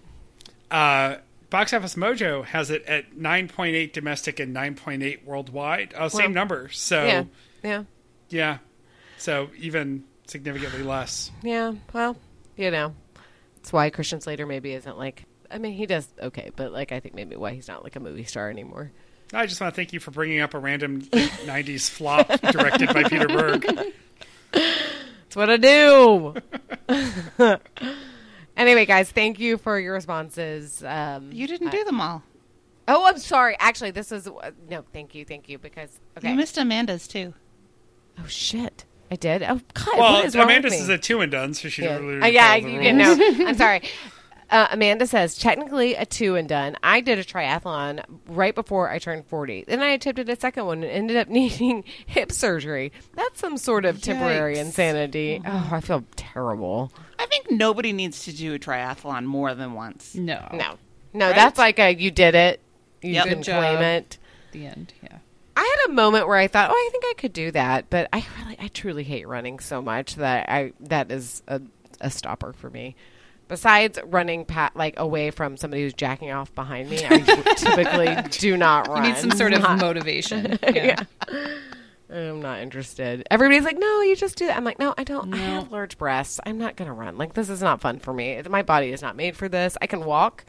Uh, Box Office Mojo has it at 9.8 domestic and 9.8 worldwide. Uh, same Well, number. So, Yeah, yeah. yeah, So, even significantly less. yeah. Well, you know, that's why Christian Slater maybe isn't like. I mean, he does okay, but like, I think maybe why he's not like a movie star anymore. I just want to thank you for bringing up a random [LAUGHS] 90s flop directed by Peter Berg. [LAUGHS] That's what I do. [LAUGHS] anyway, guys, thank you for your responses. Um, You didn't do them all. oh, I'm sorry. Actually, this is no. Thank you, thank you. Because okay. You missed Amanda's too. oh shit, I did. Oh God, Well, what is wrong Amanda's with me? is a two and done, so she Yeah, don't really Uh, yeah, follow the you rules. can know. [LAUGHS] I'm sorry. Uh, Amanda says technically a two and done. I did a triathlon right before I turned 40. Then I attempted a second one and ended up [LAUGHS] needing hip surgery. That's some sort of temporary Yikes. insanity. Oh, I feel terrible. I think nobody needs to do a triathlon more than once. No. No, no, Right? that's like a you did it. You Yep. can Good job. claim it. The end. Yeah. I had a moment where I thought, oh, I think I could do that, but I really, I truly hate running so much that I that is a, a stopper for me. Besides running pat like away from somebody who's jacking off behind me, I [LAUGHS] typically do not You run. need some sort of Not- motivation. [LAUGHS] Yeah. I'm not interested. Everybody's like, no, you just do that. I'm like, no, I don't. I have large breasts. I'm not gonna run. Like this is not fun for me. My body is not made for this. I can walk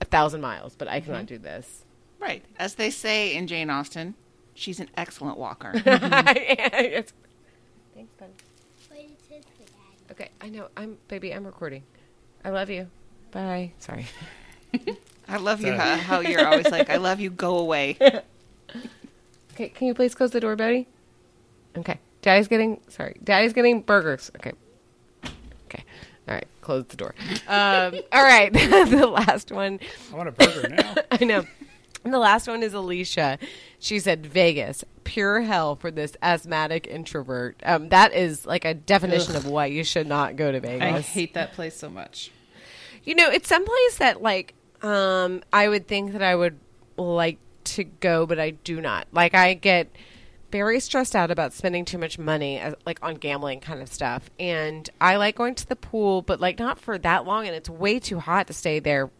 a thousand miles, but I cannot mm-hmm. do this. Right. As they say in Jane Austen, she's an excellent walker. [LAUGHS] It's- Thanks, bud. Wait, it says for Dad. Okay, I know. I'm baby. I'm recording. I love you. Bye. Sorry. [LAUGHS] I love you how, how you're always like, I love you, go away. [LAUGHS] Okay, can you please close the door, Betty? Okay. Daddy's getting sorry. Daddy's getting burgers. Okay. Okay. All right. Close the door. Um, [LAUGHS] all right. [LAUGHS] the last one. I want a burger now. [LAUGHS] I know. And the last one is Alicia. She said Vegas. pure hell for this asthmatic introvert. Um, that is like a definition of why you should not go to Vegas. I hate that place so much. You know, it's some place that like um I would think that I would like to go, but I do not. Like I get very stressed out about spending too much money uh, like on gambling kind of stuff. And I like going to the pool, but like not for that long and it's way too hot to stay there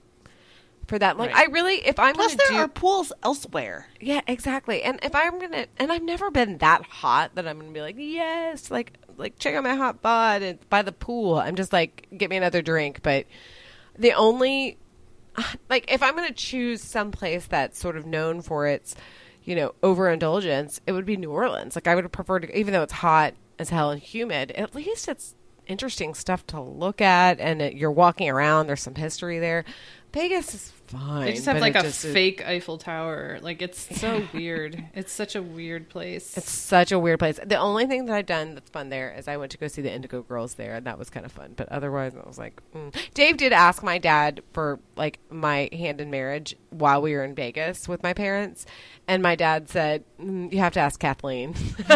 for that long. Right. I really if I'm Plus, going to there do are pools elsewhere. yeah, exactly. And if I'm gonna, and I've never been that hot that I'm gonna be like, yes, like, like check out my hot bod and by the pool. I'm just like, get me another drink. But the only, [SIGHS] like, if I'm gonna choose some place that's sort of known for its, you know, overindulgence, it would be New Orleans. Like, I would prefer to, even though it's hot as hell and humid, at least it's interesting stuff to look at, and it, you're walking around. There's some history there. Vegas is fine. They just have like a just fake Eiffel Tower. Like it's so [LAUGHS] weird. It's such a weird place. It's such a weird place. The only thing that I've done that's fun there is I went to go see the Indigo Girls there, and that was kind of fun. But otherwise, I was like, mm. Dave did ask my dad for like my hand in marriage while we were in Vegas with my parents, and my dad said, mm, "You have to ask Kathleen." [LAUGHS]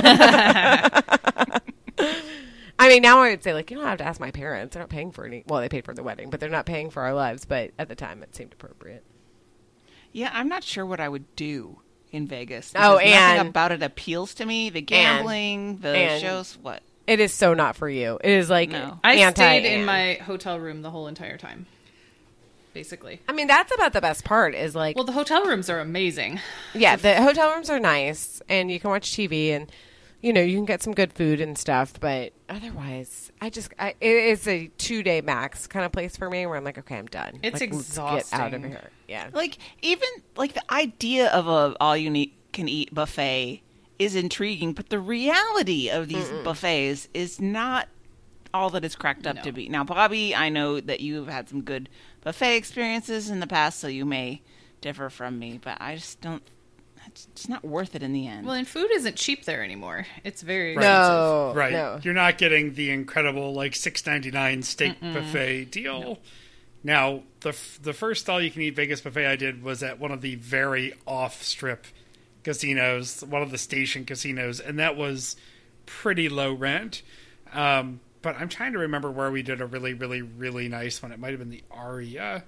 [LAUGHS] I mean, now I would say like you don't have to ask my parents. They're not paying for any. Well, they paid for the wedding, but they're not paying for our lives. But at the time, it seemed appropriate. Yeah, I'm not sure what I would do in Vegas. Oh, because nothing and- about it appeals to me. The gambling, the and- shows, what? It is so not for you. It is like No. I stayed in my hotel room the whole entire time. Basically. I mean, that's about the best part. Is like Well, the hotel rooms are amazing. Yeah, the hotel rooms are nice, and you can watch TV, and you know you can get some good food and stuff. But otherwise, I just I, it is a two day max kind of place for me where I'm like, okay, I'm done. It's like, Let's get out of here. Yeah, Like even like the idea of a all you need, can eat buffet is intriguing, but the reality of these buffets is not all that it's cracked up to be. Now, Bobby, I know that you've had some good buffet experiences in the past, so you may differ from me, but I just don't. It's not worth it in the end. Well, and food isn't cheap there anymore. It's very Right. expensive. no, right. no. You're not getting the incredible like six ninety nine steak buffet deal. Now, the f- the first all you can eat Vegas buffet I did was at one of the very off strip casinos, one of the station casinos, and that was pretty low rent. Um, but I'm trying to remember where we did a really, really, really nice one. It might have been the Aria,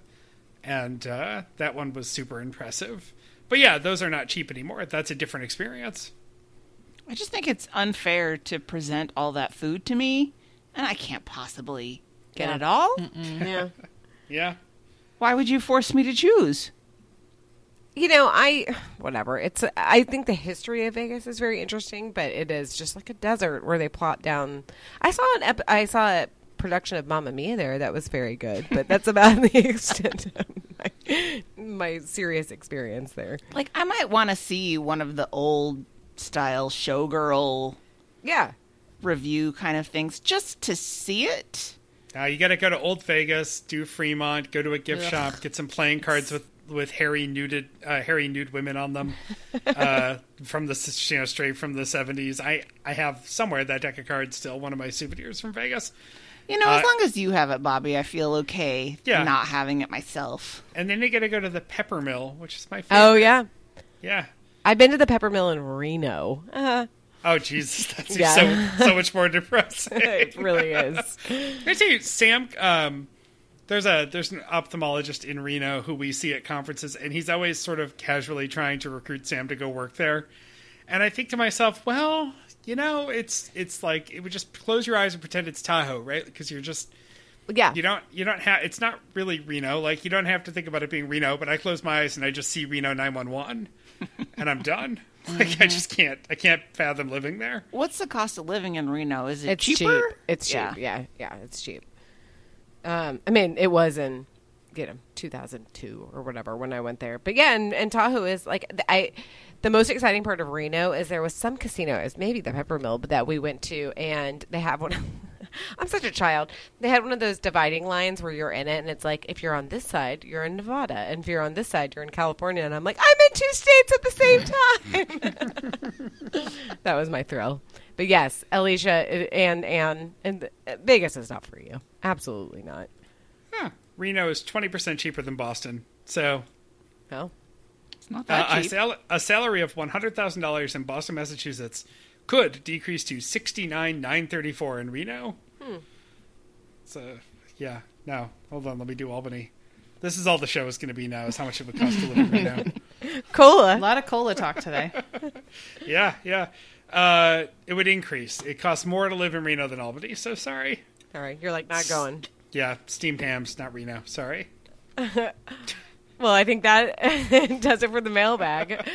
and uh, that one was super impressive. But yeah, those are not cheap anymore. That's a different experience. I just think it's unfair to present all that food to me, and I can't possibly get Yeah. it all. [LAUGHS] yeah. Yeah. Why would you force me to choose? You know, I whatever. It's I think the history of Vegas is very interesting, but it is just like a desert where they plot down. I saw an ep- I saw a production of Mamma Mia there that was very good, but that's about the [LAUGHS] extent of my, my serious experience there. Like, I might want to see one of the old style showgirl Yeah, review kind of things just to see it. Now you got to go to Old Vegas, do Fremont, go to a gift shop, get some playing cards with with hairy nuded uh, hairy nude women on them [LAUGHS] uh, from the you know straight from the seventies. I I have somewhere that deck of cards still one of my souvenirs from Vegas. You know, as Uh, long as you have it, Bobby, I feel okay Yeah. not having it myself. And then you got to go to the Peppermill, which is my favorite. Oh yeah, yeah. I've been to the Peppermill in Reno. Uh, Oh Jesus, that's Yeah. so so [LAUGHS] much more depressing. [LAUGHS] it really is. I tell you, Sam. Um, there's a there's an ophthalmologist in Reno who we see at conferences, and he's always sort of casually trying to recruit Sam to go work there. And I think to myself, well, you know, it's it's like it would just close your eyes and pretend it's Tahoe, right? Because you're just Yeah, you don't you don't have it's not really Reno. Like you don't have to think about it being Reno. But I close my eyes and I just see Reno 911, [LAUGHS] and I'm done. [LAUGHS] Like I just can't I can't fathom living there. What's the cost of living in Reno? Is it it's cheaper? cheap. It's cheap. Yeah. Yeah. yeah, it's cheap. Um, I mean, it was in you know 2002 or whatever when I went there. But yeah, and, and Tahoe is like I. The most exciting part of Reno is there was some casino, it was maybe the Peppermill, but that we went to, and they have one. [LAUGHS] I'm such a child. They had one of those dividing lines where you're in it, and it's like if you're on this side, you're in Nevada, and if you're on this side, you're in California. And I'm like, I'm in two states at the same time. [LAUGHS] that was my thrill. But yes, Alicia uh, and and and uh, Vegas is not for you. Absolutely not. Huh. Reno is twenty percent cheaper than Boston, so Well, Not Uh, that a, sal- a salary of one hundred thousand dollars in Boston, Massachusetts, could decrease to sixty nine nine thirty four in Reno. So yeah, no, hold on, let me do Albany. This is all the show is going to be now. Is how much it would cost to live in Reno. [LAUGHS] Cola. A lot of cola talk today. [LAUGHS] Yeah, yeah. Uh, it would increase. It costs more to live in Reno than Albany. So sorry. All right, you're like not going. Yeah, steamed hams, not Reno. Sorry. [LAUGHS] Well, I think that [LAUGHS] does it for the mailbag.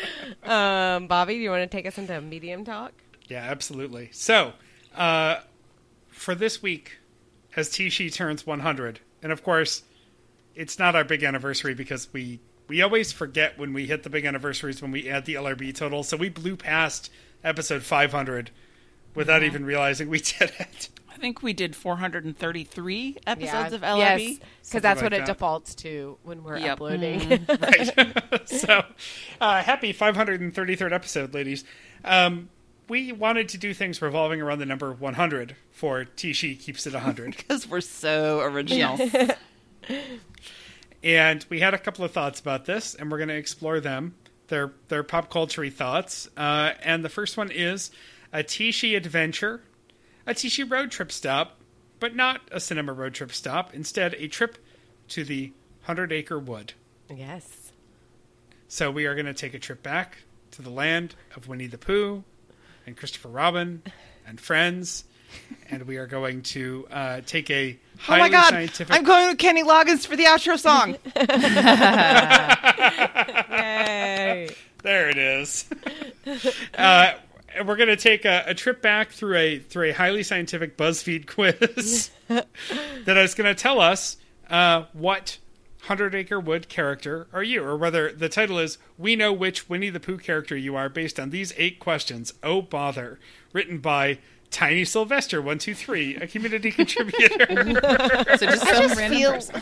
Um, Bobby, do you want to take us into medium talk? Yeah, absolutely. So, uh, for this week, as Tishi turns 100, and of course, it's not our big anniversary because we we always forget when we hit the big anniversaries when we add the LRB total. So we blew past episode 500 without even realizing we [LAUGHS] did it. I think we did 433 episodes of Yes, because Something that's like what it defaults to when we're Yep. uploading. [LAUGHS] right. [LAUGHS] so, uh, happy 533rd episode, ladies. Um, we wanted to do things revolving around the number 100 for Tishi keeps it 100. Because [LAUGHS] we're so original. and we had a couple of thoughts about this, and we're going to explore them. They're, they're pop culture thoughts. Uh, and the first one is a Tishi adventure, a Tishi road trip stop, but not a cinema road trip stop. Instead, a trip to the Hundred Acre Wood. yes. So we are going to take a trip back to the land of Winnie the Pooh and Christopher Robin and friends, and we are going to uh, take a oh my god! scientific. I'm going with Kenny Loggins for the outro song. [LAUGHS] Yay. There it is. uh, [LAUGHS] we're going to take a, a trip back through a through a highly scientific BuzzFeed [LAUGHS] quiz [LAUGHS] that is going to tell us uh, what Hundred Acre Wood character are you, or whether the title is "We know which Winnie the Pooh character you are" based on these eight questions. Oh bother! Written by Tiny Sylvester one two three, a community [LAUGHS] contributor. So just I some just random feel, person.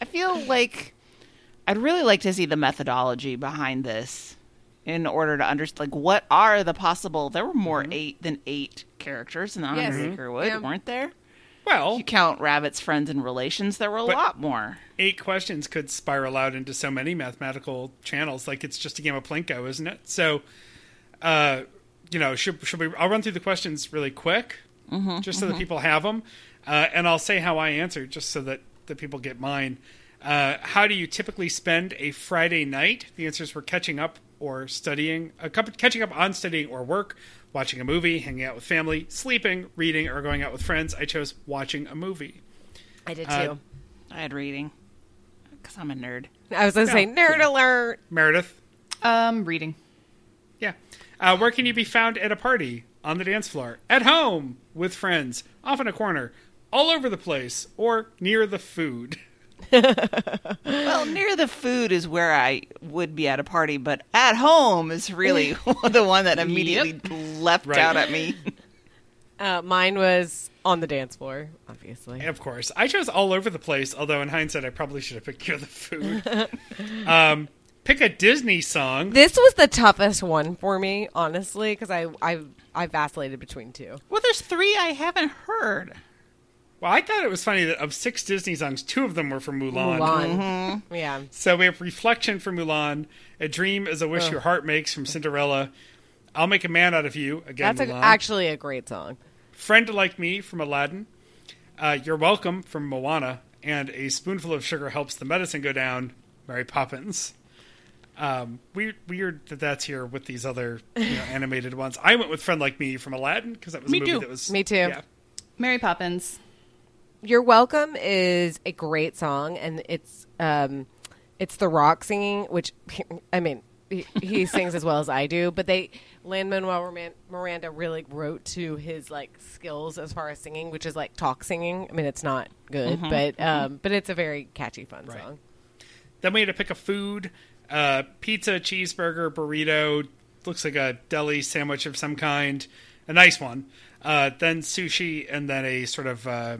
I feel like I'd really like to see the methodology behind this in order to understand, like, what are the possible? There were more eight than eight characters in the Yes. Hundred Wood, Yeah. weren't there? well, If you count Rabbit's friends and relations, there were a lot more. eight questions could spiral out into so many mathematical channels. Like it's just a game of Plinko, isn't it? So, uh, you know, should should we? I'll run through the questions really quick, just so that people have them, uh, and I'll say how I answer, just so that the people get mine. Uh, how do you typically spend a Friday night? The answers were catching up or studying, uh, catching up on studying or work, watching a movie, hanging out with family, sleeping, reading, or going out with friends. I chose watching a movie. I did too. Uh, I had reading because I'm a nerd. I was going to say, Yeah. nerd alert. Meredith. Um, reading. Yeah. Uh, where can you be found at a party? On the dance floor, at home, with friends, off in a corner, all over the place, or near the food. [LAUGHS] [LAUGHS] Well, near the food is where I would be at a party, but at home is really [LAUGHS] [LAUGHS] the one that immediately leapt Right. out at me. Uh, mine was on the dance floor, obviously. Of course. I chose all over the place, although in hindsight, I probably should have picked near the food. um, pick a Disney song. This was the toughest one for me, honestly, because I, I I vacillated between two. Well, there's three I haven't heard. Well, I thought it was funny that of six Disney songs, two of them were from Mulan. Mulan. Yeah. So we have Reflection from Mulan, A Dream is a Wish Your Heart Makes from Cinderella, I'll Make a Man Out of You, again, That's a, actually a great song. Friend Like Me from Aladdin, uh, You're Welcome from Moana, and A Spoonful of Sugar Helps the Medicine Go Down, Mary Poppins. Um, weird, weird that that's here with these other you know, [LAUGHS] animated ones. I went with Friend Like Me from Aladdin because that was Me a movie too. that was Me too. Yeah, Mary Poppins. You're Welcome is a great song, and it's um, it's The Rock singing, which [LAUGHS] I mean he, he [LAUGHS] sings as well as I do, but they Lin Manuel Miranda really wrote to his like skills as far as singing, which is like talk singing. I mean, it's not good, but um, but it's a very catchy, fun Right. song. Then we had to pick a food: uh, pizza, cheeseburger, burrito. Looks like a deli sandwich of some kind, a nice one. Uh, then sushi, and then a sort of uh,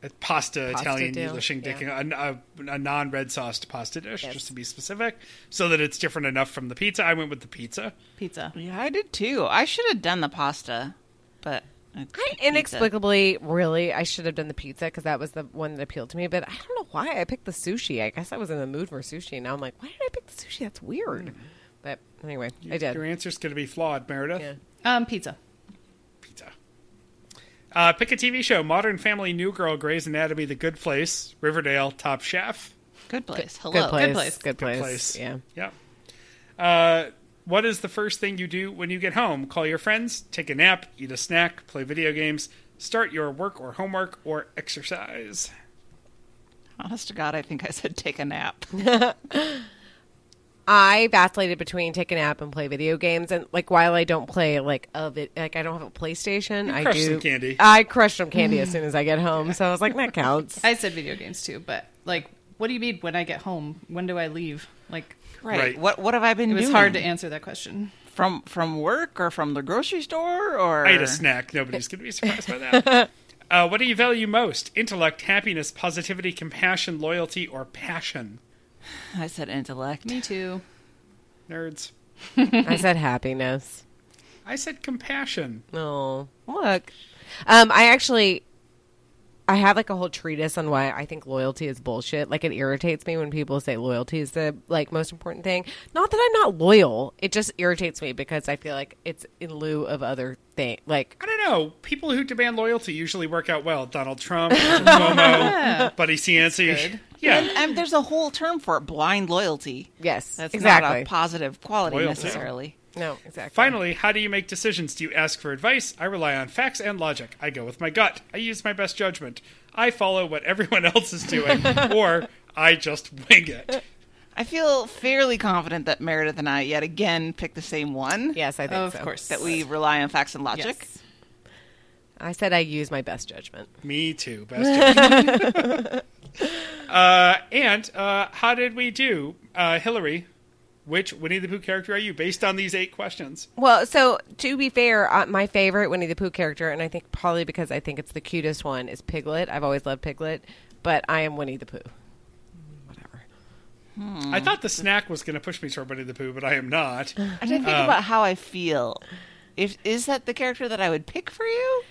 pasta, Pasta Italian deal, English yeah. dick, a, a, a non-red sauced pasta dish, Yes. just to be specific, so that it's different enough from the pizza. I went with the pizza. Pizza. Yeah, I did too. I should have done the pasta, but I I picked inexplicably, really, I should have done the pizza because that was the one that appealed to me. But I don't know why I picked the sushi. I guess I was in the mood for sushi. Now I'm like, why did I pick the sushi? That's weird. But anyway, I did. Your did. answer's going to be flawed, Meredith. Yeah. Um, pizza. Pizza. Uh, pick a TV show: Modern Family, New Girl, Grey's Anatomy, The Good Place, Riverdale, Top Chef. Good place. Hello. Good place. place. Good place. place. Yeah. Yeah. Uh, what is the first thing you do when you get home? Call your friends, take a nap, eat a snack, play video games, start your work or homework, or exercise. Honest to God, I think I said take a nap. [LAUGHS] [LAUGHS] I vacillated between take a nap and play video games, and like while I don't play like a vi- like I don't have a PlayStation, You I crushed do some candy. I crush some candy as soon as I get home, so I was like that [LAUGHS] counts. I said video games too, but like, what do you mean when I get home? When do I leave? Like, Right. Right. What What have I been doing? it was hard to answer that question. from from work or from the grocery store or I ate a snack. Nobody's going to be surprised by that. [LAUGHS] Uh, what do you value most? Intellect, happiness, positivity, compassion, loyalty, or passion? I said intellect. Me too. Nerds. I said happiness. I said compassion. Oh, look. Um, I actually, I have like a whole treatise on why I think loyalty is bullshit. Like it irritates me when people say loyalty is the like most important thing. Not that I'm not loyal. It just irritates me because I feel like it's in lieu of other things. Like I don't know. People who demand loyalty usually work out well. Donald Trump, [LAUGHS] Cuomo, Buddy Cianci. Yeah. And, and there's a whole term for it, blind loyalty. yes, That's exactly. not a positive quality Loyalty. necessarily. no, exactly. Finally, how do you make decisions? Do you ask for advice? I rely on facts and logic. I go with my gut. I use my best judgment. I follow what everyone [LAUGHS] else is doing, or I just wing it. I feel fairly confident that Meredith and I yet again picked the same one. Yes, I think Of so. course. That we rely on facts and logic. Yes. I said I use my best judgment. Me too. Best judgment. [LAUGHS] [LAUGHS] uh, and uh, how did we do, uh, Hillary? Which Winnie the Pooh character are you, based on these eight questions? Well, so to be fair, uh, my favorite Winnie the Pooh character, and I think probably because I think it's the cutest one, is Piglet. I've always loved Piglet, but I am Winnie the Pooh. Whatever. I thought the snack was going to push me toward Winnie the Pooh, but I am not. I didn't think about how I feel. If is that the character that I would pick for you?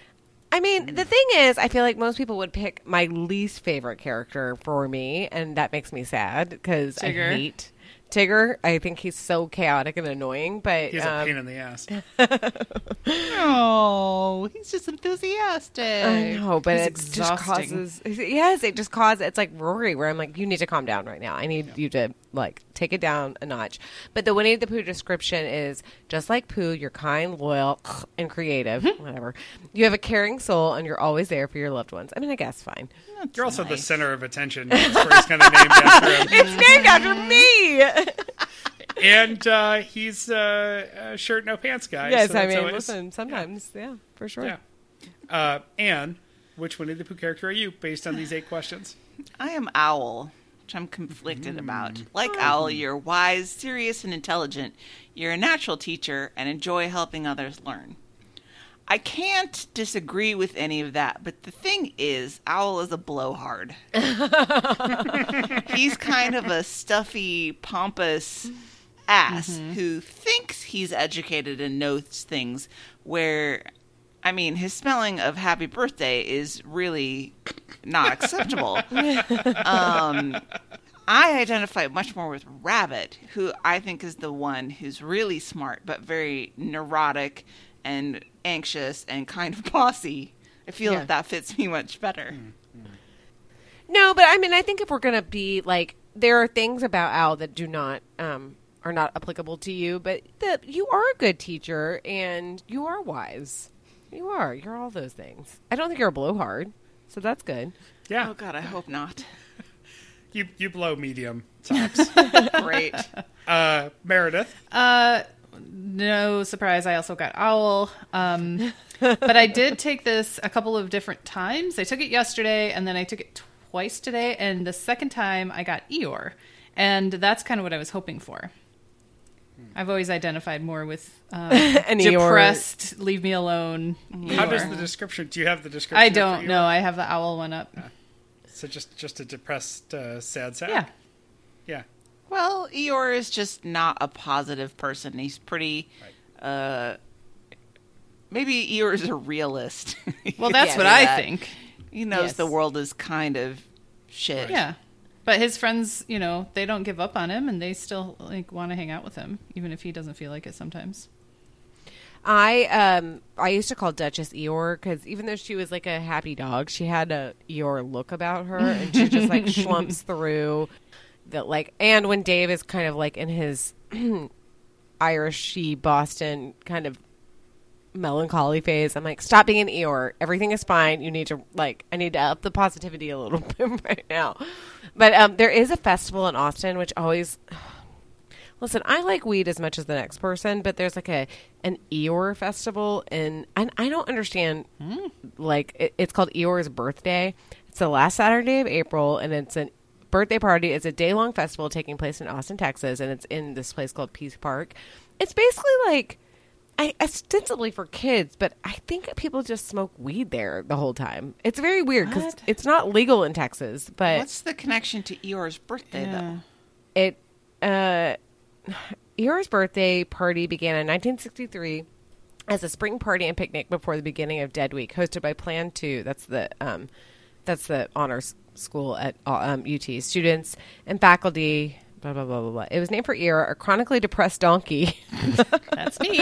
I mean, the thing is, I feel like most people would pick my least favorite character for me, and that makes me sad because I hate Tigger. I think he's so chaotic and annoying, but He's a um, pain in the ass. [LAUGHS] Oh, he's just enthusiastic. I know, but it just causes. Yes, it just causes. It's like Rory, where I'm like, you need to calm down right now. I need you to like take it down a notch. But the Winnie the Pooh description is just like Pooh. You're kind, loyal, [SNIFFS] and creative. Whatever. You have a caring soul, and you're always there for your loved ones. I mean, I guess fine. You're also the center of attention. That's where kind of named after him. [LAUGHS] It's named after me. And uh, he's uh, a shirt no pants guy. yes, so I mean, always- listen. Sometimes, yeah, for sure. Yeah. Uh, Anne, which Winnie the Pooh character are you, based on these eight questions? I am Owl, which I'm conflicted about. Like Owl, you're wise, serious, and intelligent. You're a natural teacher and enjoy helping others learn. I can't disagree with any of that, but the thing is, Owl is a blowhard. [LAUGHS] he's kind of a stuffy, pompous ass who thinks he's educated and knows things, where, I mean, his spelling of happy birthday is really not acceptable. [LAUGHS] um, I identify much more with Rabbit, who I think is the one who's really smart but very neurotic and anxious and kind of [LAUGHS] bossy. I feel Yeah. that that fits me much better. No, but I mean, I think if we're gonna be like, there are things about Owl that do not um are not applicable to you, but that you are a good teacher and you are wise. You are. You're all those things. I don't think you're a blowhard, so that's good. Yeah, Oh God, I hope not. [LAUGHS] you you blow medium [LAUGHS] tops. Great. uh, Meredith, Uh, no surprise. I also got owl. Um, but I did [LAUGHS] take this a couple of different times. I took it yesterday, and then I took it twice today. And the second time, I got Eeyore, and that's kind of what I was hoping for. I've always identified more with um, [LAUGHS] An Eeyore. depressed, leave me alone. how does the description? Do you have the description? I don't know. I have the owl one up. So just just a depressed, uh, sad sack. Yeah. yeah. Well, Eeyore is just not a positive person. He's pretty. Uh, maybe Eeyore is a realist. [LAUGHS] Well, that's Yes. what Yeah. I think. he knows Yes. the world is kind of shit. Yeah. But his friends, you know, they don't give up on him, and they still like want to hang out with him, even if he doesn't feel like it sometimes. I um I used to call Duchess Eeyore because even though she was like a happy dog, she had a Eeyore look about her, and she just like [LAUGHS] slumps through the like. And when Dave is kind of like in his [CLEARS THROAT] Irishy Boston kind of melancholy phase, I'm like, stop being an Eeyore. Everything is fine. You need to like, I need to up the positivity a little [LAUGHS] bit right now. But um, there is a festival in Austin, which always [SIGHS] Listen, I like weed as much as the next person, but there's like a an Eeyore festival, and and I don't understand. Like it, it's called Eeyore's birthday. It's the last Saturday of April, and it's a birthday party. is a day long festival taking place in Austin, Texas, and it's in this place called Pease Park. It's basically like. I, ostensibly for kids, but I think people just smoke weed there the whole time. It's very weird because it's not legal in Texas, but What's the connection to Eeyore's birthday, though? it uh Eeyore's birthday party began in 1963 as a spring party and picnic before the beginning of Dead Week, hosted by Plan Two. That's the um, that's the honors school at uh, um, UT. Students and faculty. Blah blah blah blah blah. It was named for Eeyore, a chronically depressed donkey [LAUGHS] That's me.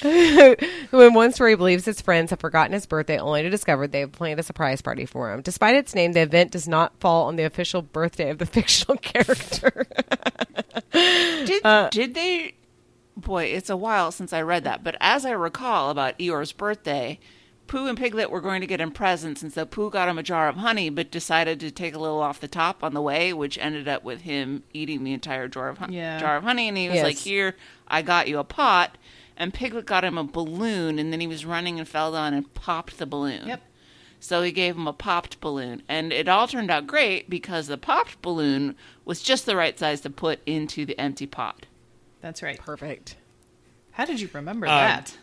who, in one story, believes his friends have forgotten his birthday, only to discover they have planned a surprise party for him. Despite its name, the event does not fall on the official birthday of the [LAUGHS] fictional character. Did Uh, did they? Boy, it's a while since I read that, but as I recall about Eeyore's birthday, Pooh and Piglet were going to get him presents, and so Pooh got him a jar of honey, but decided to take a little off the top on the way, which ended up with him eating the entire jar of hon- Yeah. jar of honey. And he was Yes. like, "Here, I got you a pot." And Piglet got him a balloon, and then he was running and fell down and popped the balloon. Yep. So he gave him a popped balloon. And it all turned out great because the popped balloon was just the right size to put into the empty pot. That's right. Perfect. How did you remember Um, that?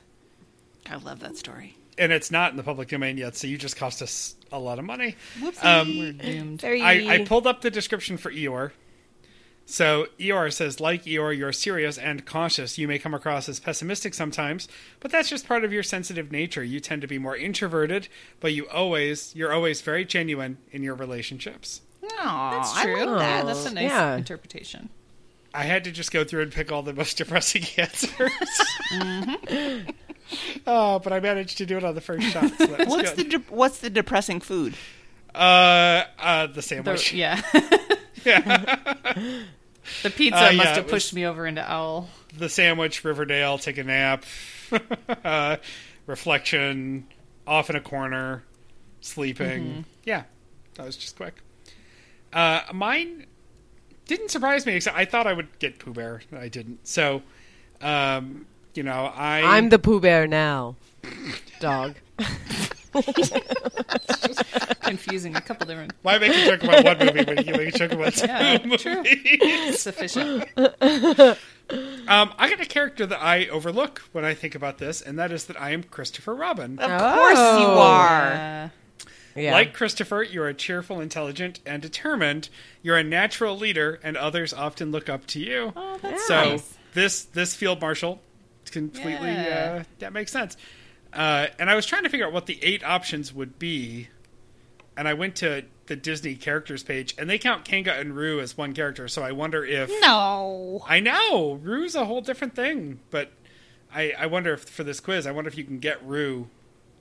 I love that story. And it's not in the public domain yet, so you just cost us a lot of money. Whoopsie. Um, We're doomed. Very. I, I pulled up the description for Eeyore. So Eeyore says, like Eeyore, you're serious and cautious. You may come across as pessimistic sometimes, but that's just part of your sensitive nature. You tend to be more introverted, but you always you're always very genuine in your relationships. Aw, That's I true. like that. That's a nice Yeah. interpretation. I had to just go through and pick all the most [LAUGHS] depressing answers. oh, [LAUGHS] but I managed to do it on the first shot. So What's the de- what's the depressing food? uh, uh, the The, sandwich. [LAUGHS] yeah. the pizza Uh, yeah, must have pushed me over into owl. the sandwich, Riverdale, take a nap, uh, reflection, off in a corner, sleeping. Yeah, that was just quick. Uh, mine didn't surprise me. Except I thought I would get Pooh Bear. I didn't. So, um, you know, I I'm the Pooh Bear now, dog. [LAUGHS] Confusing a couple different. why make a joke about one movie when you make a joke about two Yeah, movies? true. Sufficient. Um, I got a character that I overlook when I think about this, and that is that I am Christopher Robin. Of course you Oh. are. Uh, Yeah. Like Christopher, you're a cheerful, intelligent, and determined. You're a natural leader, and others often look up to you. oh, that's so nice. this this field marshal completely Yeah. uh, that makes sense. Uh, and I was trying to figure out what the eight options would be, and I went to the Disney characters page, and they count Kanga and Roo as one character. So I wonder if No. I know Roo's a whole different thing, but I I wonder if for this quiz, I wonder if you can get Roo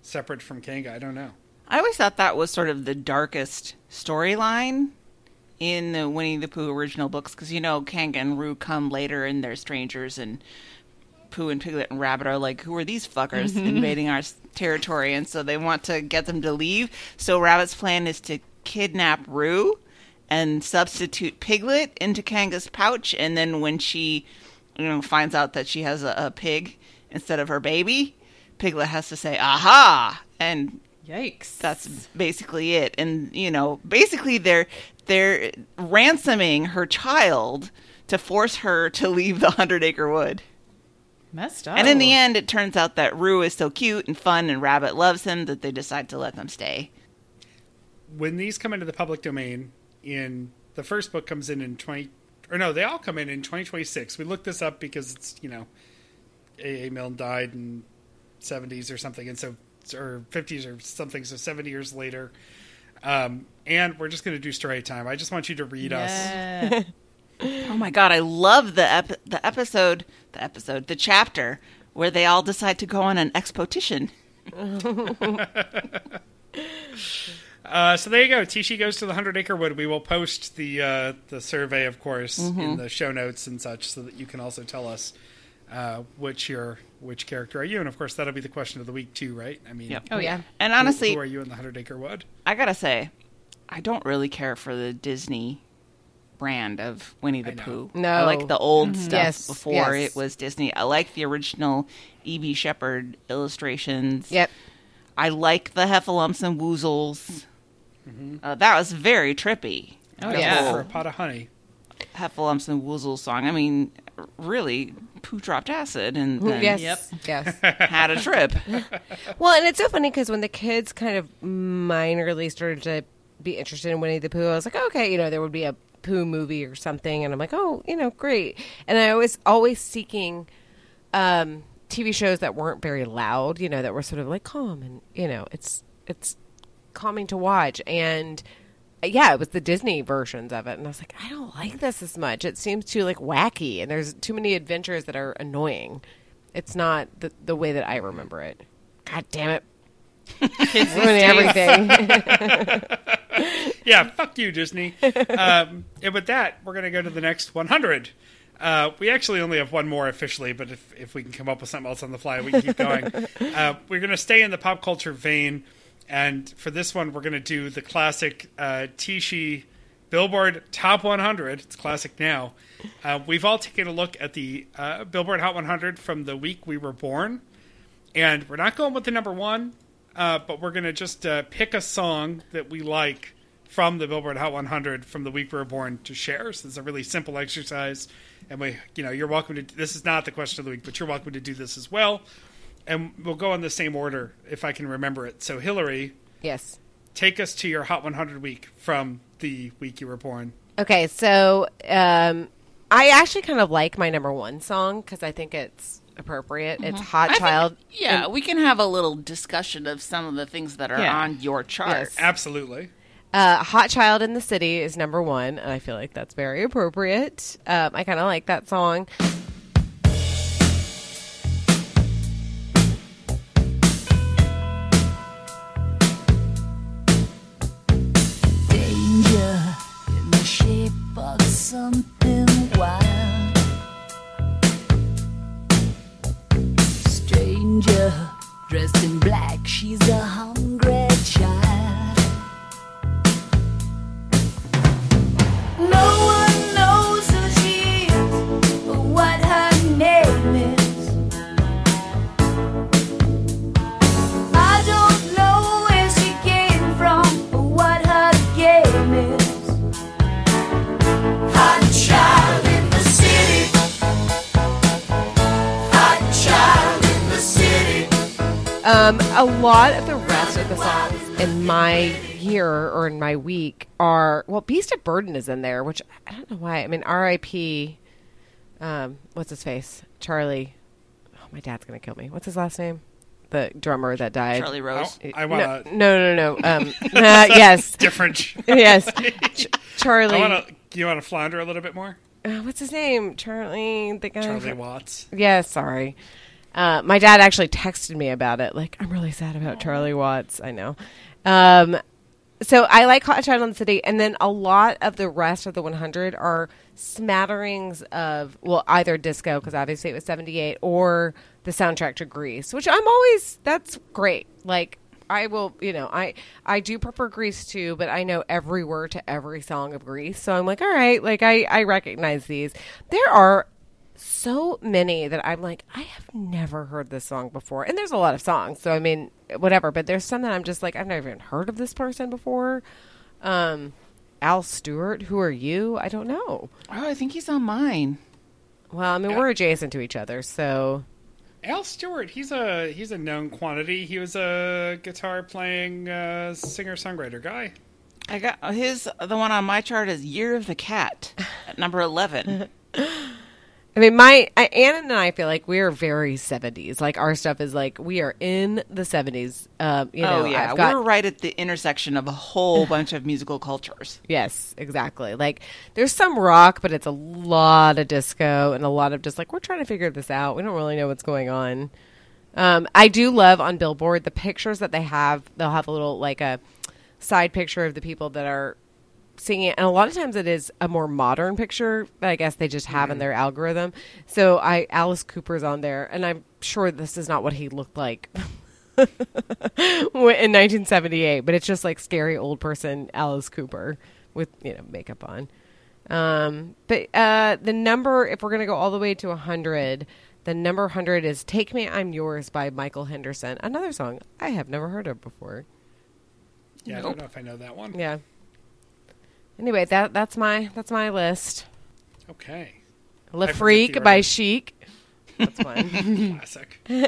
separate from Kanga. I don't know. I always thought that was sort of the darkest storyline in the Winnie the Pooh original books because you know Kanga and Roo come later and they're strangers and Pooh and Piglet and Rabbit are like, who are these fuckers mm-hmm. invading our territory? And so they want to get them to leave. So Rabbit's plan is to kidnap Roo and substitute Piglet into Kanga's pouch. And then when she, you know, finds out that she has a, a pig instead of her baby, Piglet has to say, aha! And Yikes. that's basically it. And you know basically they're they're ransoming her child to force her to leave the hundred acre wood. Messed up. and in the end it turns out that Roo is so cute and fun and rabbit loves him that they decide to let them stay. When these come into the public domain in the first book comes in in 20 or no they all come in in 2026 we looked this up because it's you know aa milne died in 70s or something. And so or 50s or something so 70 years later Um, and we're just going to do story time. I just want you to read us. [LAUGHS] Oh my god, I love the ep- the episode, the episode, the chapter where they all decide to go on an expedition. [LAUGHS] Uh, so there you go. Tishi goes to the Hundred Acre Wood. We will post the uh, the survey, of course, in the show notes and such, so that you can also tell us uh, which your which character are you. And of course, that'll be the question of the week too, right? I mean, Yep. Oh yeah. And honestly, who are you in the Hundred Acre Wood? I gotta say, I don't really care for the Disney brand of Winnie the I. Pooh. No. I like the old stuff Yes, before yes. it was Disney. I like the original E.B. Shepard illustrations. Yep. I like the Heffalumps and Woozles. Uh, that was very trippy. Oh yeah. For a pot of honey. Heffalumps and Woozles song. I mean, really, Pooh dropped acid and then Yes. Yep. Yes. [LAUGHS] had a trip. [LAUGHS] Well, and it's so funny because when the kids kind of minorly started to be interested in Winnie the Pooh, I was like, okay, you know, there would be a Pooh movie or something, and I'm like, oh, you know, great. And I was always seeking um, TV shows that weren't very loud, you know, that were sort of like calm and you know, it's it's calming to watch. And yeah, it was the Disney versions of it, and I was like, I don't like this as much. It seems too like wacky, and there's too many adventures that are annoying. It's not the the way that I remember it. God damn it! Kids Ruining everything. [LAUGHS] Yeah, fuck you, Disney. um, and with that, we're going to go to the next 100. Uh, we actually only have one more officially, but if, if we can come up with something else on the fly, we can keep going. [LAUGHS] uh, we're going to stay in the pop culture vein, and for this one, we're going to do the classic uh, Billboard Top 100. It's classic now. Uh, we've all taken a look at the uh, Billboard Hot 100 from the week we were born, and we're not going with the number one, uh, but we're going to just uh, pick a song that we like from the Billboard Hot 100 from the week we were born to share. So it's a really simple exercise, and we, you know, you're welcome to. This is not the question of the week, but you're welcome to do this as well. And we'll go in the same order if I can remember it. So Hillary, yes. take us to your Hot 100 week from the week you were born. Okay, so um, I actually kind of like my number one song because I think it's appropriate. It's Hot I think- Child. yeah, And, we can have a little discussion of some of the things that are Yeah. on your chart. Yes. Absolutely. uh, Hot Child in the City is number one, and I feel like that's very appropriate. Um, I kind of like that song. Week are well, Beast of Burden is in there, which I don't know why. I mean, R.I.P. Um, what's his face? Charlie. Oh, my dad's gonna kill me. What's his last name? The drummer that died. Charlie Rose. I, I want no, to no, no, no. Um, [LAUGHS] uh, yes, [LAUGHS] different. [LAUGHS] yes. Ch- Charlie. I want to. You want to flounder a little bit more? uh, what's his name? Charlie. The guy. Charlie from- Watts. Yeah, sorry. Uh, my dad actually texted me about it. Like, I'm really sad about Charlie Watts. I know. Um, so I like Hot Child in the City, and then a lot of the rest of the 100 are smatterings of well, either disco because obviously it was 78, or the soundtrack to Grease, which I'm always that's great. Like I will, you know, I I do prefer Grease too, but I know every word to every song of Grease, so I'm like, all right, like I I recognize these. There are so many that I'm like, I have never heard this song before. And there's a lot of songs, so I mean, whatever. But there's some that I'm just like, I've never even heard of this person before. Um, Al Stewart, who are you? I don't know. Oh, I think he's on mine. Well, I mean, we're adjacent to each other, so Al Stewart, he's a he's a known quantity. He was a guitar playing uh, singer songwriter guy. I got his. The one on my chart is "Year of the Cat" at [LAUGHS] number eleven. [LAUGHS] I mean, my I, Anna and I feel like we are very seventies. Like our stuff is like we are in the seventies. Um, you know, oh yeah, got we're right at the intersection of a whole [LAUGHS] bunch of musical cultures. Yes, exactly. Like there's some rock, but it's a lot of disco and a lot of just like we're trying to figure this out. We don't really know what's going on. Um, I do love on Billboard the pictures that they have. They'll have a little like a side picture of the people that are singing, it. and a lot of times it is a more modern picture that I guess they just have in their algorithm. So I Alice Cooper's on there, and I'm sure this is not what he looked like. [LAUGHS] in 1978, but it's just like scary old person Alice Cooper with you know makeup on. Um, but uh, the number, if we're gonna go all the way to 100, the number 100 is "Take Me, I'm Yours" by Michael Henderson. Another song I have never heard of before. Yeah, I don't know if I know that one. Yeah. Anyway, that that's my that's my list. Okay. Le I forget Freak by. Chic. That's one. [LAUGHS] [LAUGHS] Classic. uh,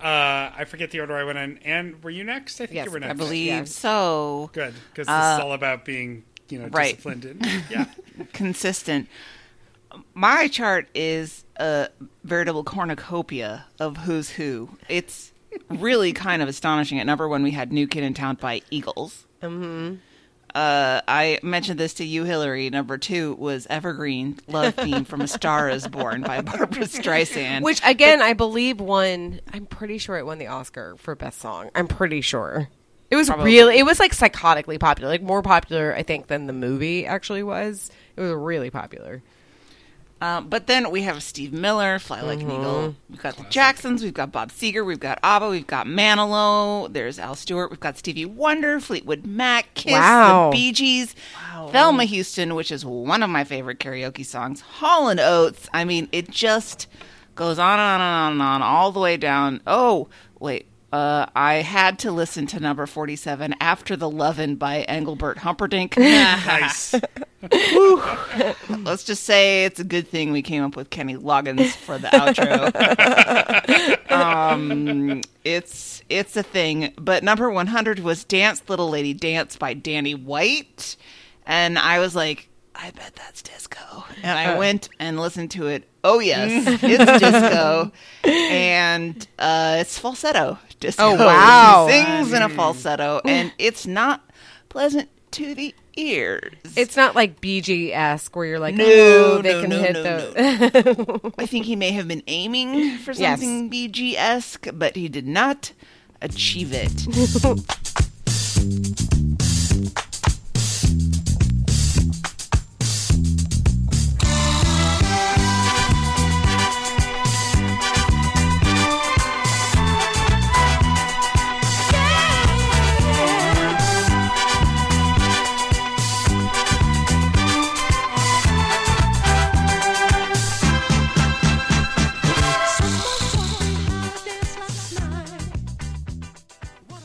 I forget the order I went in. And were you next? I think Yes, you were next. I believe Yeah. so. Good, because this Uh, is all about being, you know, right. disciplined. And, [LAUGHS] yeah. consistent. My chart is a veritable cornucopia of who's who. It's really kind of astonishing. At number one, we had "New Kid in Town" by Eagles. Mm-hmm. Uh, I mentioned this to you, Hillary. Number two was "Evergreen Love [LAUGHS] Theme from A Star Is Born" by Barbra Streisand. Which again, I believe won. I'm pretty sure it won the Oscar for best song. I'm pretty sure. It was Probably. really. It was like psychotically popular, like more popular, I think, than the movie actually was. It was really popular. Um, but then we have Steve Miller, Fly Like an Eagle. We've got the Jacksons. We've got Bob Seger. We've got ABBA. We've got Manilow. There's Al Stewart. We've got Stevie Wonder, Fleetwood Mac, Kiss, Wow. the Bee Gees, Thelma Houston, which is one of my favorite karaoke songs, Hall and Oates. I mean, it just goes on and on and on and on all the way down. Oh, wait. Uh, I had to listen to number 47, After the Lovin' by Engelbert Humperdinck. [LAUGHS] nice. [LAUGHS] Let's just say it's a good thing we came up with Kenny Loggins for the outro. [LAUGHS] um, it's it's a thing. But number one hundred was "Dance Little Lady Dance" by Danny White, and I was like, I bet that's disco. And I went and listened to it. Oh yes, it's disco, [LAUGHS] and uh, it's falsetto disco. Oh, [LAUGHS] wow. He sings in a falsetto, and it's not pleasant to the ears. It's not like BG esque where you're like, No, oh, they no, can no, hit no, the. [LAUGHS] I think he may have been aiming for Yes. something BG esque, but he did not achieve it.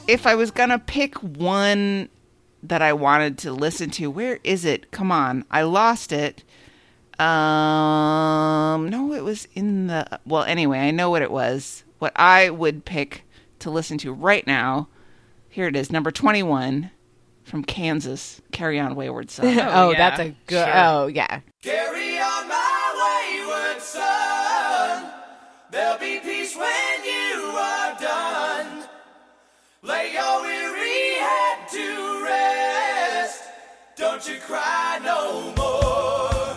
If I was gonna pick one that I wanted to listen to, where is it? Come on, I lost it. Um, no, it was in the. Well, anyway, I know what it was. What I would pick to listen to right now. Here it is, number twenty-one from Kansas. Carry on, wayward son. [LAUGHS] oh, yeah. that's a good. Sure. Oh, yeah. Carry on my wayward son. There'll be peace Lay your weary head to rest. Don't you cry no more.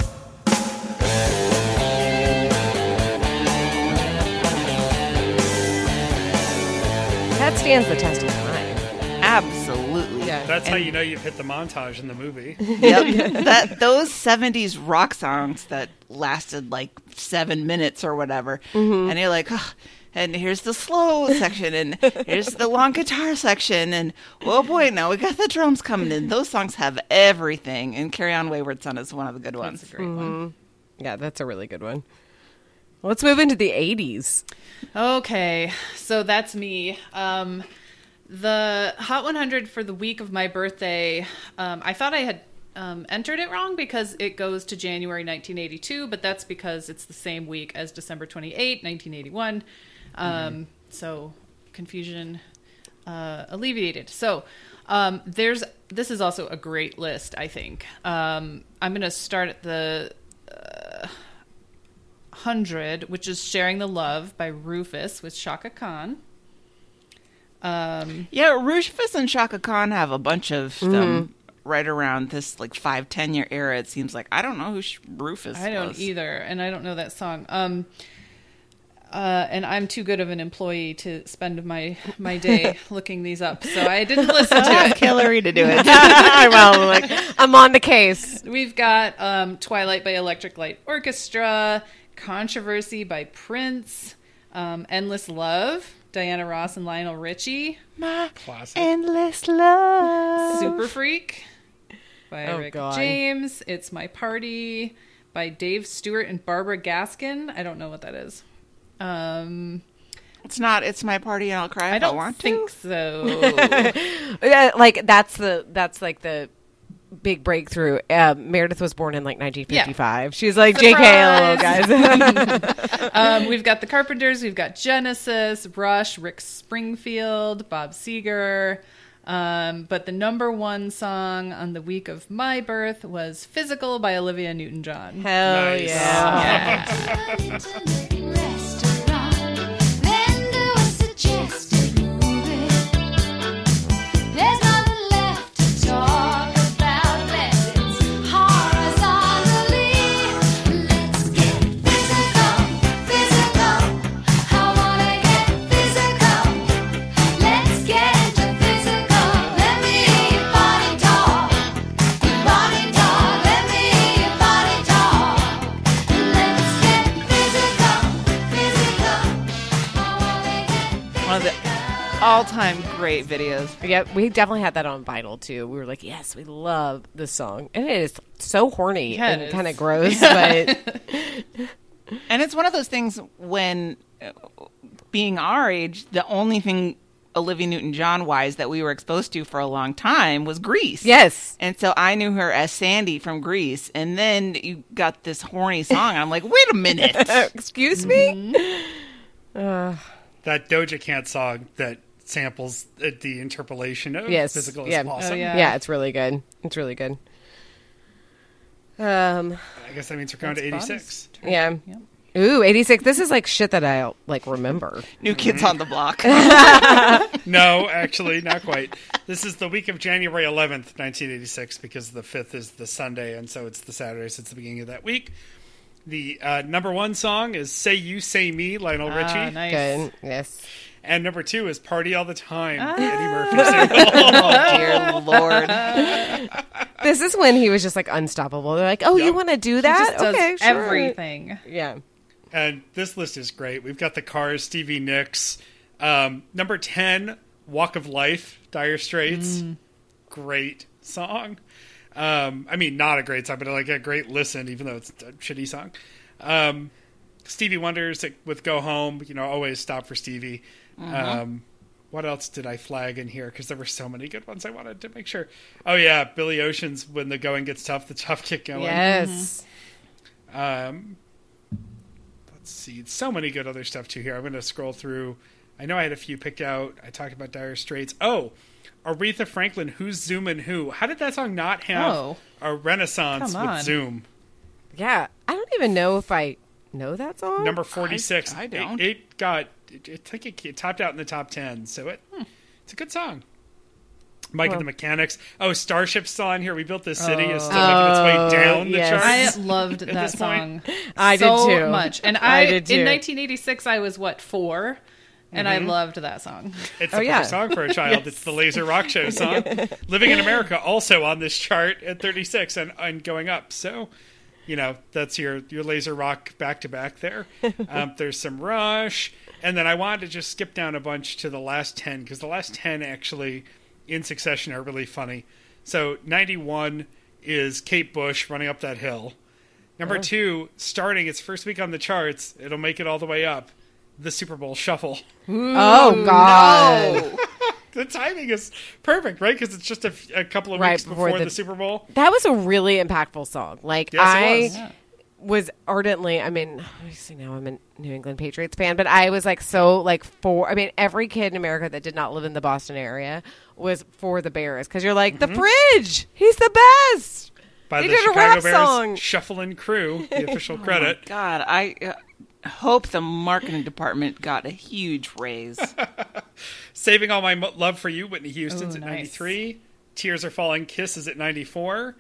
That stands the test of time. Absolutely. Yeah. That's how And- you know you've hit the montage in the movie. [LAUGHS] yep. that those '70s rock songs that lasted like seven minutes or whatever, mm-hmm. and you're like, "Ugh." And here's the slow section, and here's the long guitar section, and oh boy, now we got the drums coming in. Those songs have everything, and "Carry On, Wayward Son" is one of the good ones. Great one. Yeah, that's a really good one. Let's move into the 80s. Okay, so that's me. Um, the Hot 100 for the week of my birthday, um, I thought I had um, entered it wrong because it goes to January 1982, but that's because it's the same week as December 28, 1981. Um, So confusion uh, alleviated. So um, there's this is also a great list. I think um, I'm going to start at the 100, which is Sharing the Love by Rufus with Chaka Khan. Um, Yeah, Rufus and Chaka Khan have a bunch of Mm-hmm. them right around this like five ten year era. It seems like I don't know who Rufus. I don't was. either, and I don't know that song. Um, uh, and I'm too good of an employee to spend my my day [LAUGHS] looking these up, so I didn't [LAUGHS] listen to Ask it. Hillary to do it. [LAUGHS] well, like I'm on the case. We've got um, Twilight by Electric Light Orchestra, Controversy by Prince, um, Endless Love, Diana Ross and Lionel Richie, My Classic. Endless love. Super Freak by Oh, Rick God. James, It's My Party by Dave Stewart and Barbara Gaskin. I don't know what that is. Um, It's not. It's my party, and I'll cry if I I, don't want think to. so. [LAUGHS] Yeah, like that's the that's like the big breakthrough. Uh, Meredith was born in like 1955. She's like JK, guys. [LAUGHS] um, [LAUGHS] we've got the Carpenters, we've got Genesis, Rush, Rick Springfield, Bob Seger. Um, but the number one song on the week of my birth was "Physical" by Olivia Newton-John. Hell Nice. yeah. Restaurant. All-time great videos. Yeah, we definitely had that on vinyl too. We were like, yes, we love this song, and it is so horny Yeah, it and kind of gross, but And it's one of those things when, uh, being our age, the only thing Olivia Newton-John wise that we were exposed to for a long time was Grease. yes, And so I knew her as Sandy from Grease, and then you got this horny song. I'm like, wait a minute. [LAUGHS] excuse me. that Doja Cat song that samples uh, the interpolation of Yes, physical yeah. is awesome. Oh, yeah. Yeah, it's really good. It's really good. Um, I guess that means we're going to That's 86. yeah. Ooh, 86. This is like shit that I like remember. New Kids on the Block. [LAUGHS] [LAUGHS] No, actually, not quite. This is the week of January 11th, 1986, because the 5th is the Sunday, and so it's the Saturday, so it's the beginning of that week. The uh, number one song is Say You, Say Me, Lionel Richie. Ah, nice. Good. Yes. And number two is Party All the Time, Ah. Eddie [LAUGHS] Murphy single. oh, dear Lord. [LAUGHS] This is when he was just like unstoppable. They're like, "Oh, you want to do He that? just does okay, sure." everything. Yeah. and this list is great. We've got the Cars, Stevie Nicks. Um, number 10, Walk of Life, Dire Straits. Great song. Um, I mean, not a great song, but like a great listen, even though it's a shitty song. Um, Stevie Wonder's with Go Home, you know, always stop for Stevie. Um, what else did I flag in here? Because there were so many good ones I wanted to make sure. Oh, yeah, Billy Ocean's When the Going Gets Tough, the Tough Get Going. Yes. Um, let's see, so many good other stuff too here. I'm going to scroll through. I know I had a few picked out. I talked about Dire Straits. Oh, Aretha Franklin, Who's Zooming Who? How did that song not have Oh. a renaissance with. Zoom? Yeah. I don't even know if I know that song. Number 46. I don't. It, it got, it, it, think it, it topped out in the top 10, so it hmm, it's a good song. Mike Well- and the Mechanics. Oh, Starship's still on here. We built this city. is still Oh, making its way oh, down the yes. charts. I [LAUGHS] loved that this point. song. I did too. much, and I I, did too. in 1986 I was what four, and I mm-hmm. loved that song. It's Oh, the yeah. perfect song for a [LAUGHS] child. It's the Laser Rock Show song. [LAUGHS] Living in America also on this chart at 36 and, and going up. So, you know, that's your, your Laser Rock back to back there. [LAUGHS] Um, there's some Rush. And then I wanted to just skip down a bunch to the last 10 because the last 10 actually in succession are really funny. So 91 is Kate Bush running up that hill. Number two, starting its first week on the charts, it'll make it all the way up. The Super Bowl Shuffle. [LAUGHS] oh God. [LAUGHS] [LAUGHS] the timing is perfect, right? Because it's just a couple of Right weeks before before, the- the, Super Bowl. That was a really impactful song. Like Yes, I was. Yeah. was ardently. I mean, obviously now I'm a New England Patriots fan, but I was like so like for. I mean, every kid in America that did not live in the Boston area was for the Bears because you're like Mm-hmm. the fridge. He's the best. By They the did a Chicago rap Bears song. Shuffling Crew, the official [LAUGHS] credit. God, I uh, hope the marketing department got a huge raise. [LAUGHS] Saving All My Mo- Love for You, Whitney Houston's Ooh, at nice. 93. Tears Are Falling, Kiss is at 94.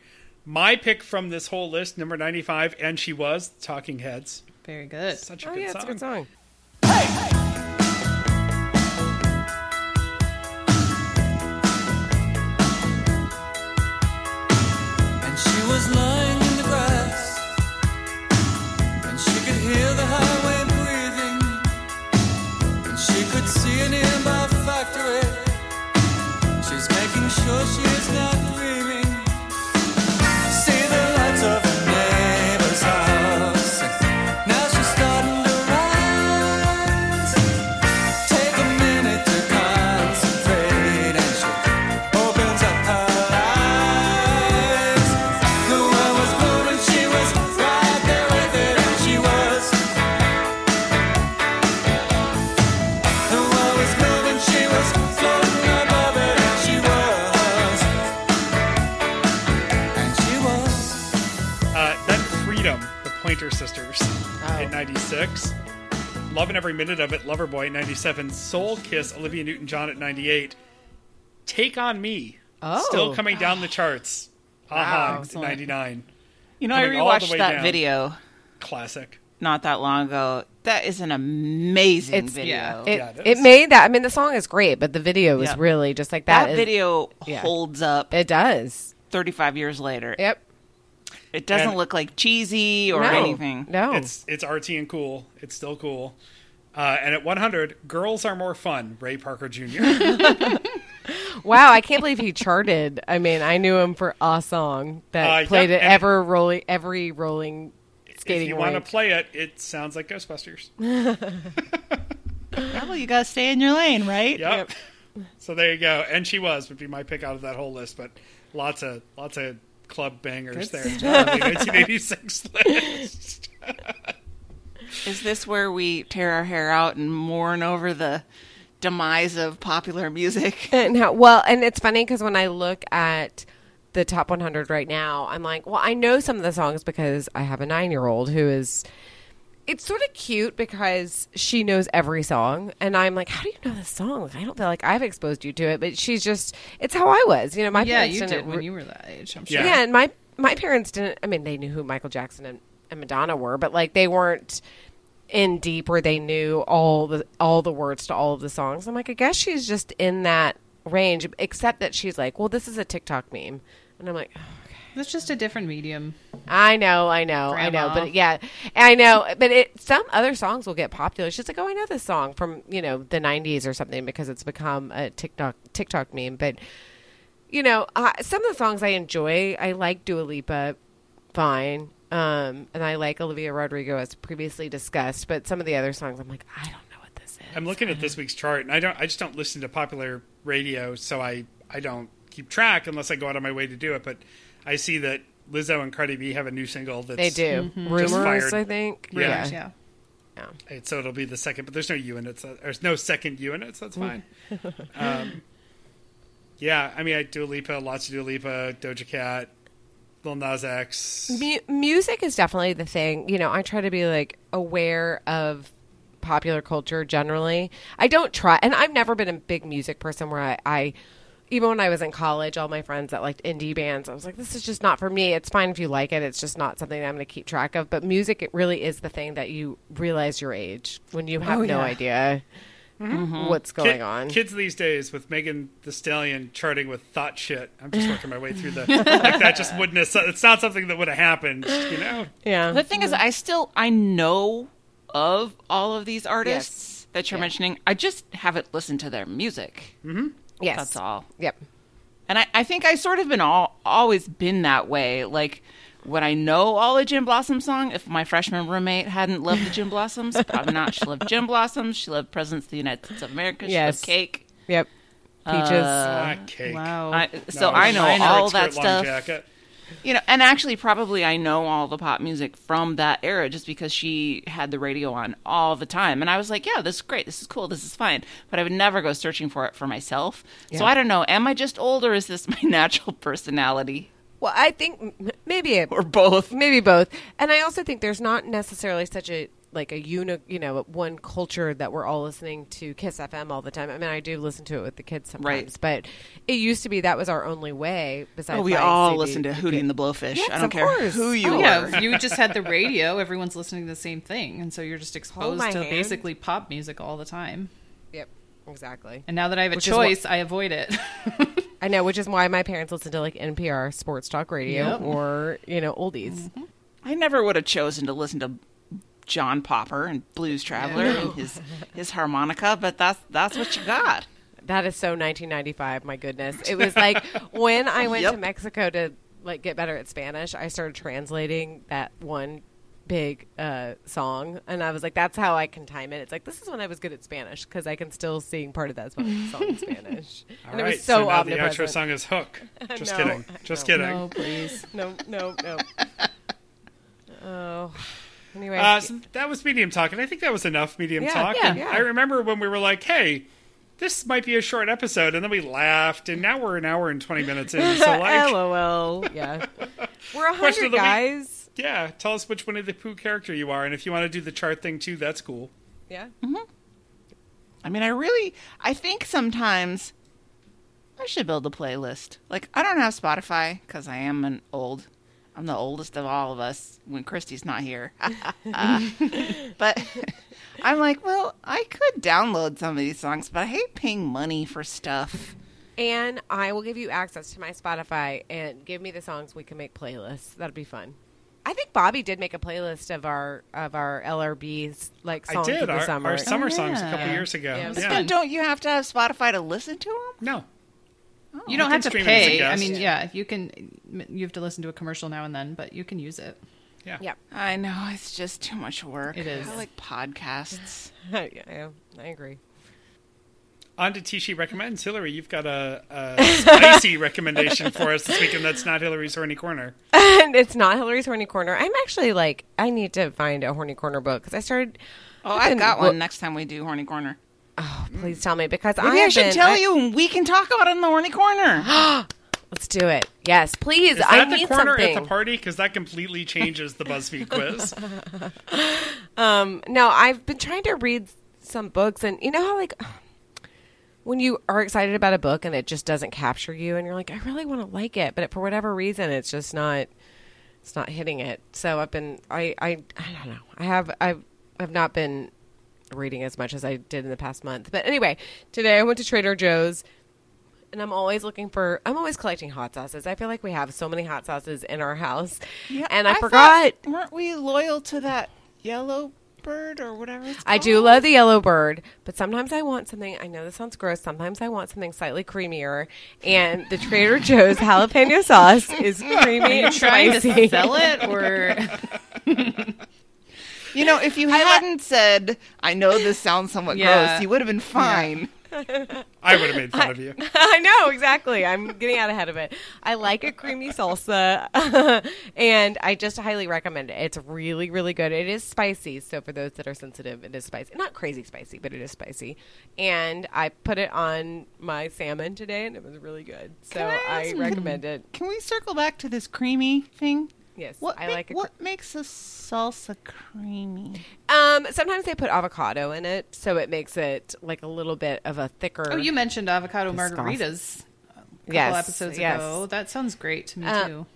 My pick from this whole list, number 95, and she was Talking Heads. Very good. Such a Oh good yeah, song. it's a good song. And Sisters, Oh. at 96. Loving Every Minute of It, Loverboy at 97. Soul Kiss, Olivia Newton John at 98. Take On Me, Oh. still coming down the ah. charts. Aha, at Excellent. 99. You know, I Coming all the rewatched that down. video Classic. not that long ago. That is an amazing It's- video. yeah. It, Yeah, it it is. made that. I mean, the song is great, but the video is Yeah. really just like that that. is- video yeah. holds up It does. 35 years later. Yep. It doesn't And- look like cheesy or no. anything. No. It's it's artsy and cool. It's still cool. Uh, and at 100, Girls Are More Fun, Ray Parker Jr. [LAUGHS] [LAUGHS] wow, I can't believe he charted. I mean, I knew him for a song that Uh, played yeah, at ever rolling, every rolling skating. if you want to play it, it sounds like Ghostbusters. [LAUGHS] Well, you gotta stay in your lane, right? Yep. So there you go. And she was would be my pick out of that whole list, but lots of lots of club bangers there. [LAUGHS] Good on the 1986 list. Is this where we tear our hair out and mourn over the demise of popular music? [LAUGHS] And how, well, and it's funny because when I look at the top 100 right now, I'm like, well, I know some of the songs because I have a nine year old who is. It's sort of cute because she knows every song, and I'm like, "How do you know this song?" Like, I don't feel like I've exposed you to it, but she's just—it's how I was. You know, my yeah, parents you didn't did when you were that age. I'm sure. Yeah. yeah. and my my parents didn't. I mean, they knew who Michael Jackson and, and Madonna were, but like they weren't in deep where they knew all the all the words to all of the songs. I'm like, I guess she's just in that range, except that she's like, well, this is a TikTok meme, and I'm like. It's just a different medium. I know, I know, I know, but yeah, I know, but it some other songs will get popular. She's like, oh, I know this song from you know the '90s or something because it's become a TikTok TikTok meme. But you know, uh, some of the songs I enjoy. I like Dua Lipa, fine, um, and I like Olivia Rodrigo as previously discussed. But some of the other songs, I'm like, I don't know what this is. I'm looking at this week's chart, and I don't. I just don't listen to popular radio, so I I don't keep track unless I go out of my way to do it. But I see that Lizzo and Cardi B have a new single that's They do Just rumors, fired. I think. Yeah. Rumors, yeah. It- so it'll be the second, but there's no U in it. So there's no second U in it, so that's fine. [LAUGHS] um, yeah, I mean, I Dua Lipa, lots of Dua Lipa, Doja Cat, Lil Nas X. Music is definitely the thing. You know, I try to be like aware of popular culture generally. I don't try, and I've never been a big music person where I, I even when I was in college, all my friends that liked indie bands, I was like, this is just not for me. It's fine if you like it. It's just not something that I'm going to keep track of. But music, it really is the thing that you realize your age when you have Oh, no yeah. idea mm-hmm. what's going Kid- on. Kids these days with Megan Thee Stallion charting with thought shit. I'm just working my way through the like that. Just wouldn't. Have, it's not something that would have happened. You know. yeah. The thing is, I still I know of all of these artists that you're Yeah. mentioning. I just haven't listened to their music. Mm-hmm. Yes. That's all. Yep. And I, I think I sort of been all always been that way. Like when I know all the Gin Blossom song, if my freshman roommate hadn't loved the Gin Blossoms, [LAUGHS] probably not. She loved Gin Blossoms. She loved Presidents of the United States of America. She Yes. loved Cake. Yep. Peaches. ah, cake. Wow. I, so No, I know all that stuff. Jacket. You know, and actually, probably I know all the pop music from that era just because she had the radio on all the time. And I was like, yeah, this is great. This is cool. This is fine. But I would never go searching for it for myself. So I don't know. Am I just old or is this my [LAUGHS] natural personality? well, I think maybe it Or both? Maybe both. And I also think there's not necessarily such a like a uni, you know, one culture that we're all listening to Kiss FM all the time. I mean, I do listen to it with the kids sometimes, Right. but it used to be that was our only way. Besides, Oh, we all CD listen to Hootie and the Blowfish. Yes, I don't of care course. who you Oh, are. yeah, you just had the radio. Everyone's listening to the same thing, and so you're just [LAUGHS] exposed to hand. basically pop music all the time. Yep, exactly. And now that I have a Which is what- choice, I avoid it. [LAUGHS] I know, which is why my parents listen to like NPR, sports talk radio, Yep. or you know, oldies. Mm-hmm. I never would have chosen to listen to John Popper and Blues Traveler and his his harmonica, but that's that's what you got. That is so 1995. My goodness, it was like when I went to Mexico to like get better at Spanish. I started translating that one big uh, song, and I was like, "That's how I can time it." It's like this is when I was good at Spanish because I can still sing part of that song song in [LAUGHS] Spanish, All and it right, was so, now the omnipresent. outro song is Hook. [LAUGHS] Just No, kidding. Just no. kidding. no, please. No, no, no. [LAUGHS] oh, anyway, Uh, so that was medium talk, and I think that was enough medium Yeah, talk. yeah, And yeah. I remember when we were like, "Hey, this might be a short episode," and then we laughed, and now we're an hour and twenty minutes in. So, [LAUGHS] like, LOL. Yeah, we're a hundred of the week. guys. yeah, tell us which Winnie the Pooh character you are, and if you want to do the chart thing too, that's cool. Yeah. Hmm. I mean, I really, I think sometimes I should build a playlist. Like, I don't have Spotify because I am an old. I'm the oldest of all of us when Christy's not here. [LAUGHS] but [LAUGHS] I'm like, well, I could download some of these songs, but I hate paying money for stuff. And I will give you access to my Spotify and give me the songs we can make playlists. That'd be fun. I think Bobby did make a playlist of our of our LRBs like songs I did of the our summer. our summer songs a oh, yeah. couple years ago. Yeah, it was Yeah, Then don't you have to have Spotify to listen to them? no, Oh. You don't have to stream it as a pay. I mean, yeah, you can. You have to listen to a commercial now and then, but you can use it. yeah, Yep. I know it's just too much work. It is. I like podcasts. [LAUGHS] yeah, yeah, I agree. On to Tishi recommends. Hillary, you've got a, a spicy [LAUGHS] recommendation for us this week, and that's not Hillary's horny corner. and [LAUGHS] it's not Hillary's horny corner. I'm actually like I need to find a horny corner book because I started. Oh, I've been- got well- one next time we do Horny Corner. Oh, please tell me because I, Maybe I, have should been- tell I- you and we can talk about it in the Horny Corner. [GASPS] Let's do it. Yes, please. Is that I the need corner something. at the party? Because that completely changes the BuzzFeed quiz. [LAUGHS] Um, no, I've been trying to read some books, and you know how like when you are excited about a book and it just doesn't capture you, and you're like, I really want to like it, but for whatever reason, it's just not. It's not hitting it. So I've been. I. I. I don't know. I have. I've. I've not been reading as much as I did in the past month. But anyway, today I went to Trader Joe's. And I'm always looking for. I'm always collecting hot sauces. I feel like we have so many hot sauces in our house, and I, thought- forgot. weren't we loyal to that yellow bird or whatever it's I do love the yellow bird, but sometimes I want something. I know this sounds gross. Sometimes I want something slightly creamier, and the Trader [LAUGHS] Joe's jalapeno sauce is creamy and Trying spicy. to sell it, or [LAUGHS] [LAUGHS] You know, if you hadn't said, I know this sounds somewhat Yeah. gross, you would have been fine. [LAUGHS] I would have made fun of you. [LAUGHS] I know exactly. I'm getting out ahead of it. I like a creamy salsa, [LAUGHS] and I just highly recommend it. It's really, really good. It is spicy, so for those that are sensitive, it is spicy. Not crazy spicy, but it is spicy. And I put it on my salmon today, and it was really good. So I I recommend it. Can we circle back to this creamy thing? Yes, What, I ma- like it. what makes a salsa creamy? Um, sometimes they put avocado in it, so it makes it like a little bit of a thicker. oh, you mentioned avocado Viscous. margaritas a couple Yes, episodes yes. ago. That sounds great to me Uh, too.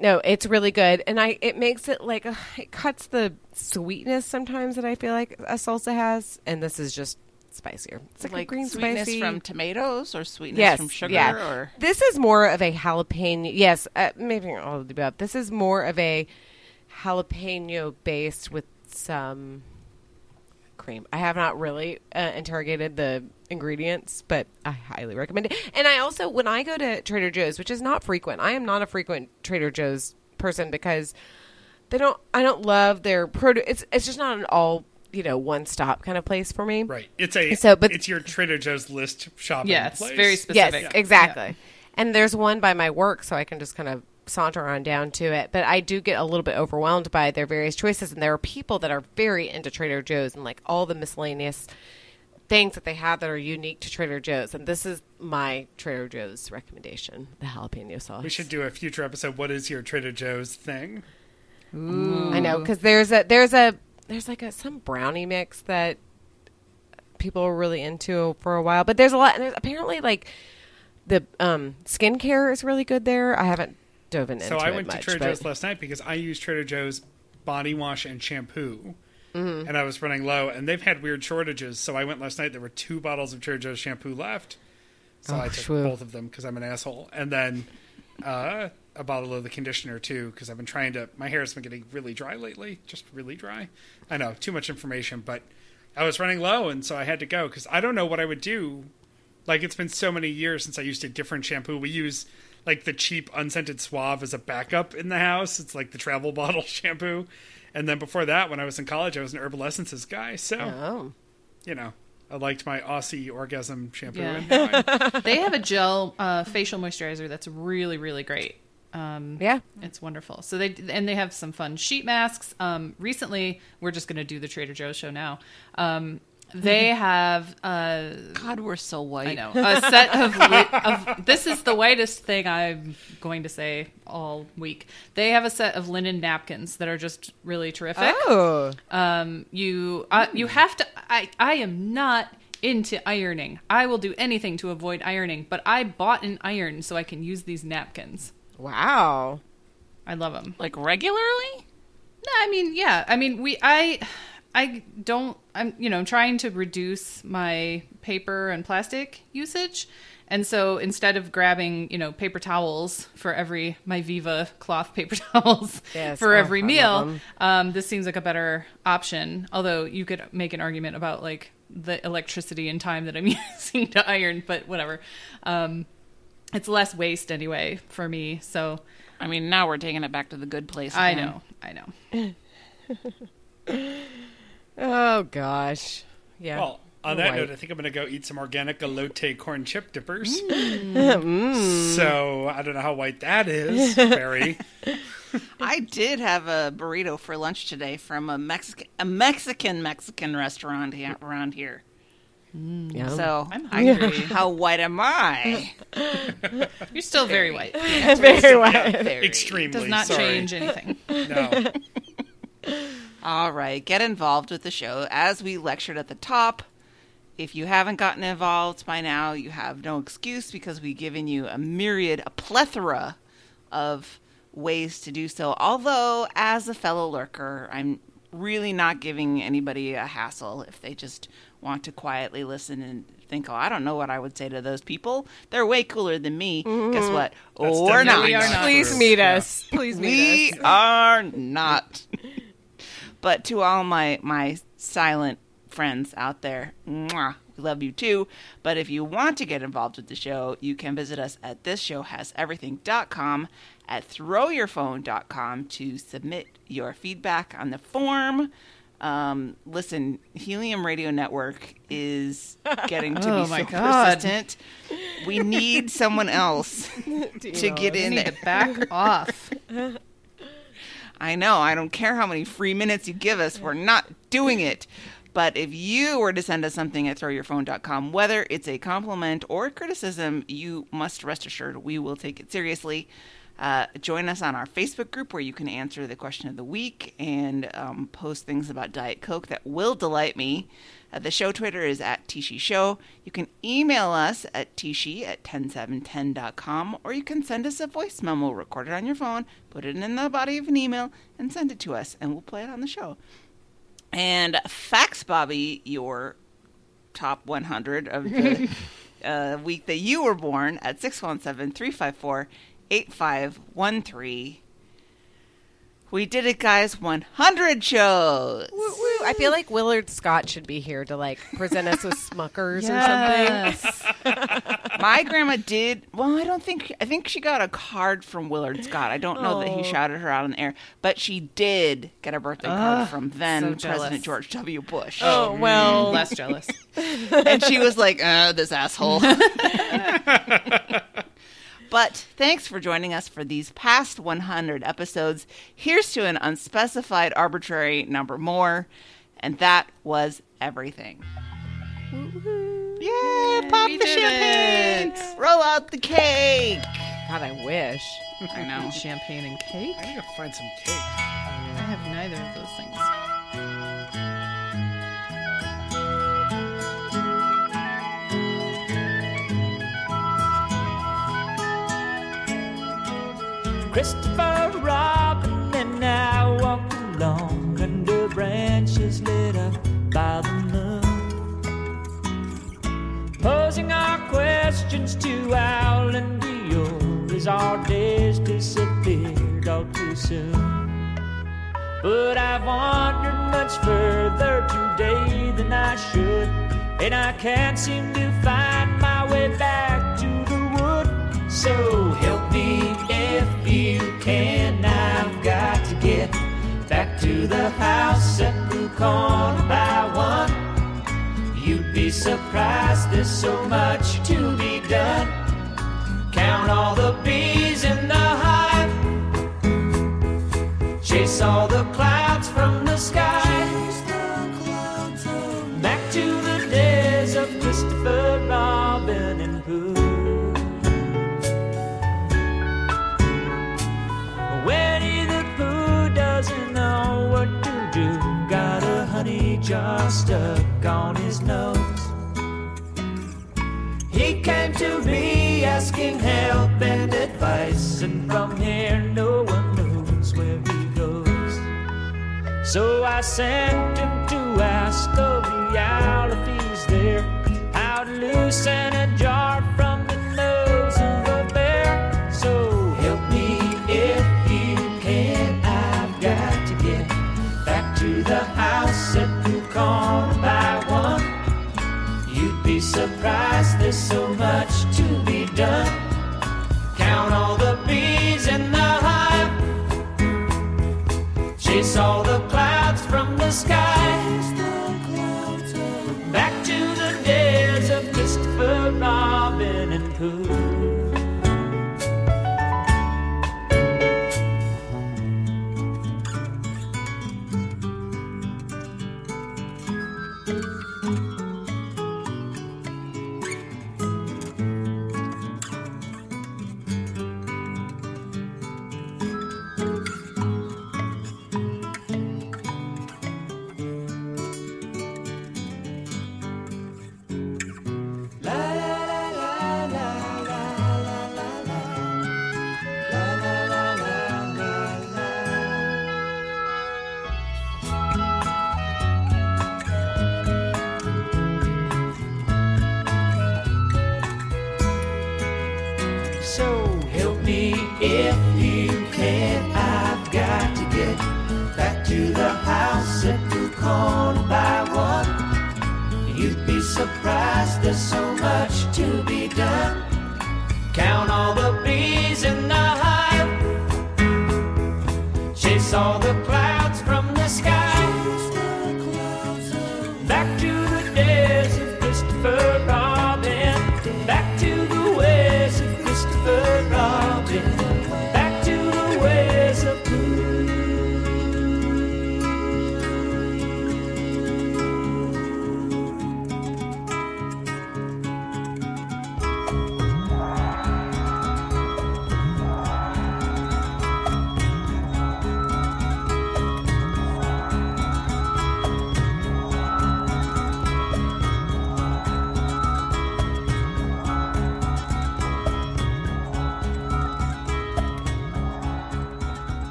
no, it's really good, and I it makes it like uh, [SIGHS] it cuts the sweetness sometimes that I feel like a salsa has, and this is just spicier. It's like, Like green sweetness spicy from tomatoes or sweetness yes, from sugar yeah. or This is more of a jalapeno. Yes, uh, maybe all of the above. This is more of a jalapeno based with some cream. I have not really uh, interrogated the ingredients, but I highly recommend it. And I also, when I go to Trader Joe's, which is not frequent, I am not a frequent Trader Joe's person because they don't. I don't love their produce. It's it's just not an all you know one stop kind of place for me. Right. It's a. So, but- it's your Trader Joe's list shopping. Yeah, it's place. very specific. Yes, exactly. And there's one by my work, so I can just kind of saunter on down to it. But I do get a little bit overwhelmed by their various choices, and there are people that are very into Trader Joe's and like all the miscellaneous things that they have that are unique to Trader Joe's. And this is my Trader Joe's recommendation: the jalapeno sauce. We should do a future episode. What is your Trader Joe's thing? I know because there's a there's a there's like a some brownie mix that people were really into for a while. But there's a lot. And there's apparently like the um, skincare is really good there. I haven't dove into So I went much, to Trader but- Joe's last night because I use Trader Joe's body wash and shampoo. Mm-hmm. And I was running low, and they've had weird shortages. So I went last night. There were two bottles of Trader Joe's shampoo left, so Oh, I took shoo. both of them because I'm an asshole. And then uh, a bottle of the conditioner too, because I've been trying to. My hair has been getting really dry lately, just really dry. I know too much information, but I was running low, and so I had to go because I don't know what I would do. Like it's been so many years since I used a different shampoo. We use like the cheap unscented Suave as a backup in the house. It's like the travel [LAUGHS] bottle shampoo. And then before that, when I was in college, I was an Herbal Essences guy. So Oh. you know, I liked my Aussie orgasm shampoo. Yeah. And now [LAUGHS] they have a gel uh, facial moisturizer that's really really great. Um, Yeah. It's wonderful. So they and they have some fun sheet masks. Um, recently, we're just going to do the Trader Joe's show now. Um, they [LAUGHS] have uh, God, we're so white. I know a set of, [LAUGHS] li- of this is the whitest thing I'm going to say all week. They have a set of linen napkins that are just really terrific. Oh. Um, you uh, you have to. I I am not into ironing. I will do anything to avoid ironing, but I bought an iron so I can use these napkins. Wow. I love them. Like regularly? No, I mean, yeah. I mean, we I I don't I'm you know, trying to reduce my paper and plastic usage. And so instead of grabbing, you know, paper towels for every my Viva cloth [LAUGHS] paper towels Yes. for Oh, every I love um, this seems like a better option. Although you could make an argument about like the electricity and time that I'm [LAUGHS] using to iron, but whatever. Um, it's less waste anyway for me. So I mean, now we're taking it back to the good place. I know, I know. [LAUGHS] Oh gosh. Yeah. well, on We're that white. note, I think I'm going to go eat some organic elote corn chip dippers. Mm. So I don't know how white that is. Very. [LAUGHS] I did have a burrito for lunch today from a Mexican a Mexican Mexican restaurant around here. Mm. Yum. So I'm hungry. [LAUGHS] how white am I? [LAUGHS] You're still very white. [LAUGHS] very white. Very. Extremely. Does not sorry. change anything. No. All right, get involved with the show. As we lectured at the top, if you haven't gotten involved by now, you have no excuse because we've given you a myriad, a plethora of ways to do so. Although, as a fellow lurker, I'm really not giving anybody a hassle if they just want to quietly listen and think, oh, I don't know what I would say to those people. They're way cooler than me. Guess mm-hmm. what? That's We're not. We are not. Please true. meet Yeah. us. Please meet We us. We are not. but to all my my silent friends out there, mwah, we love you too. But if you want to get involved with the show, you can visit us at thisshowhaseverything.com at throwyourphone.com to submit your feedback on the form. Um, listen, Helium Radio Network is [LAUGHS] getting to Oh be my so God. persistent. We need [LAUGHS] someone else to get in there. to back [LAUGHS] off. I know. I don't care how many free minutes you give us. We're not doing it. But if you were to send us something at throwyourphone.com, whether it's a compliment or a criticism, you must rest assured we will take it seriously. Uh, join us on our Facebook group where you can answer the question of the week and um, post things about Diet Coke that will delight me. Uh, the show Twitter is at Tishi Show. You can email us at tishi at 10710.com or you can send us a voice memo recorded on your phone, put it in the body of an email, and send it to us, and we'll play it on the show. And fax Bobby your top 100 of the [LAUGHS] uh, week that you were born at 617 354 8513. We did it, guys. 100 shows. Woo, woo. I feel like Willard Scott should be here to like present us with Smuckers or something. My grandma did. Well, I don't think. I think she got a card from Willard Scott. I don't know that he Oh. shouted her out on the air, but she did get a birthday card from then so. President George W. Bush. Oh well. Less [LAUGHS] jealous. and she was like, uh, this asshole. [LAUGHS] but thanks for joining us for these past 100 episodes. Here's to an unspecified arbitrary number more. And that was everything. Yay! Pop the did champagne! it. Roll out the cake! God, I wish. I know. [LAUGHS] Champagne and cake. I need to find some cake. I have neither of those things. Christopher Robin and I walked along under branches lit up by the moon, posing our questions to Owl and Eeyore as our days disappeared all too soon. But I've wandered much further today than I should, and I can't seem to find my way back to the wood. So help can. I've got to get back to the house at Pooh Corner by one. You'd be surprised, there's so much to be done. Count all the bees in the hive. Chase all the clouds stuck on his nose. He came to me asking help and advice, and from here no one knows where he goes. So I sent him to ask the owl if he's there, how to loosen surprised, there's so much to be done.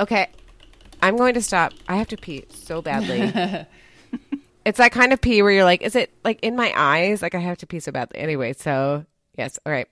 Okay, I'm going to stop. I have to pee so badly. [LAUGHS] it's that kind of pee where you're like, is it like in my eyes? Like I have to pee so badly. Anyway, so yes. All right.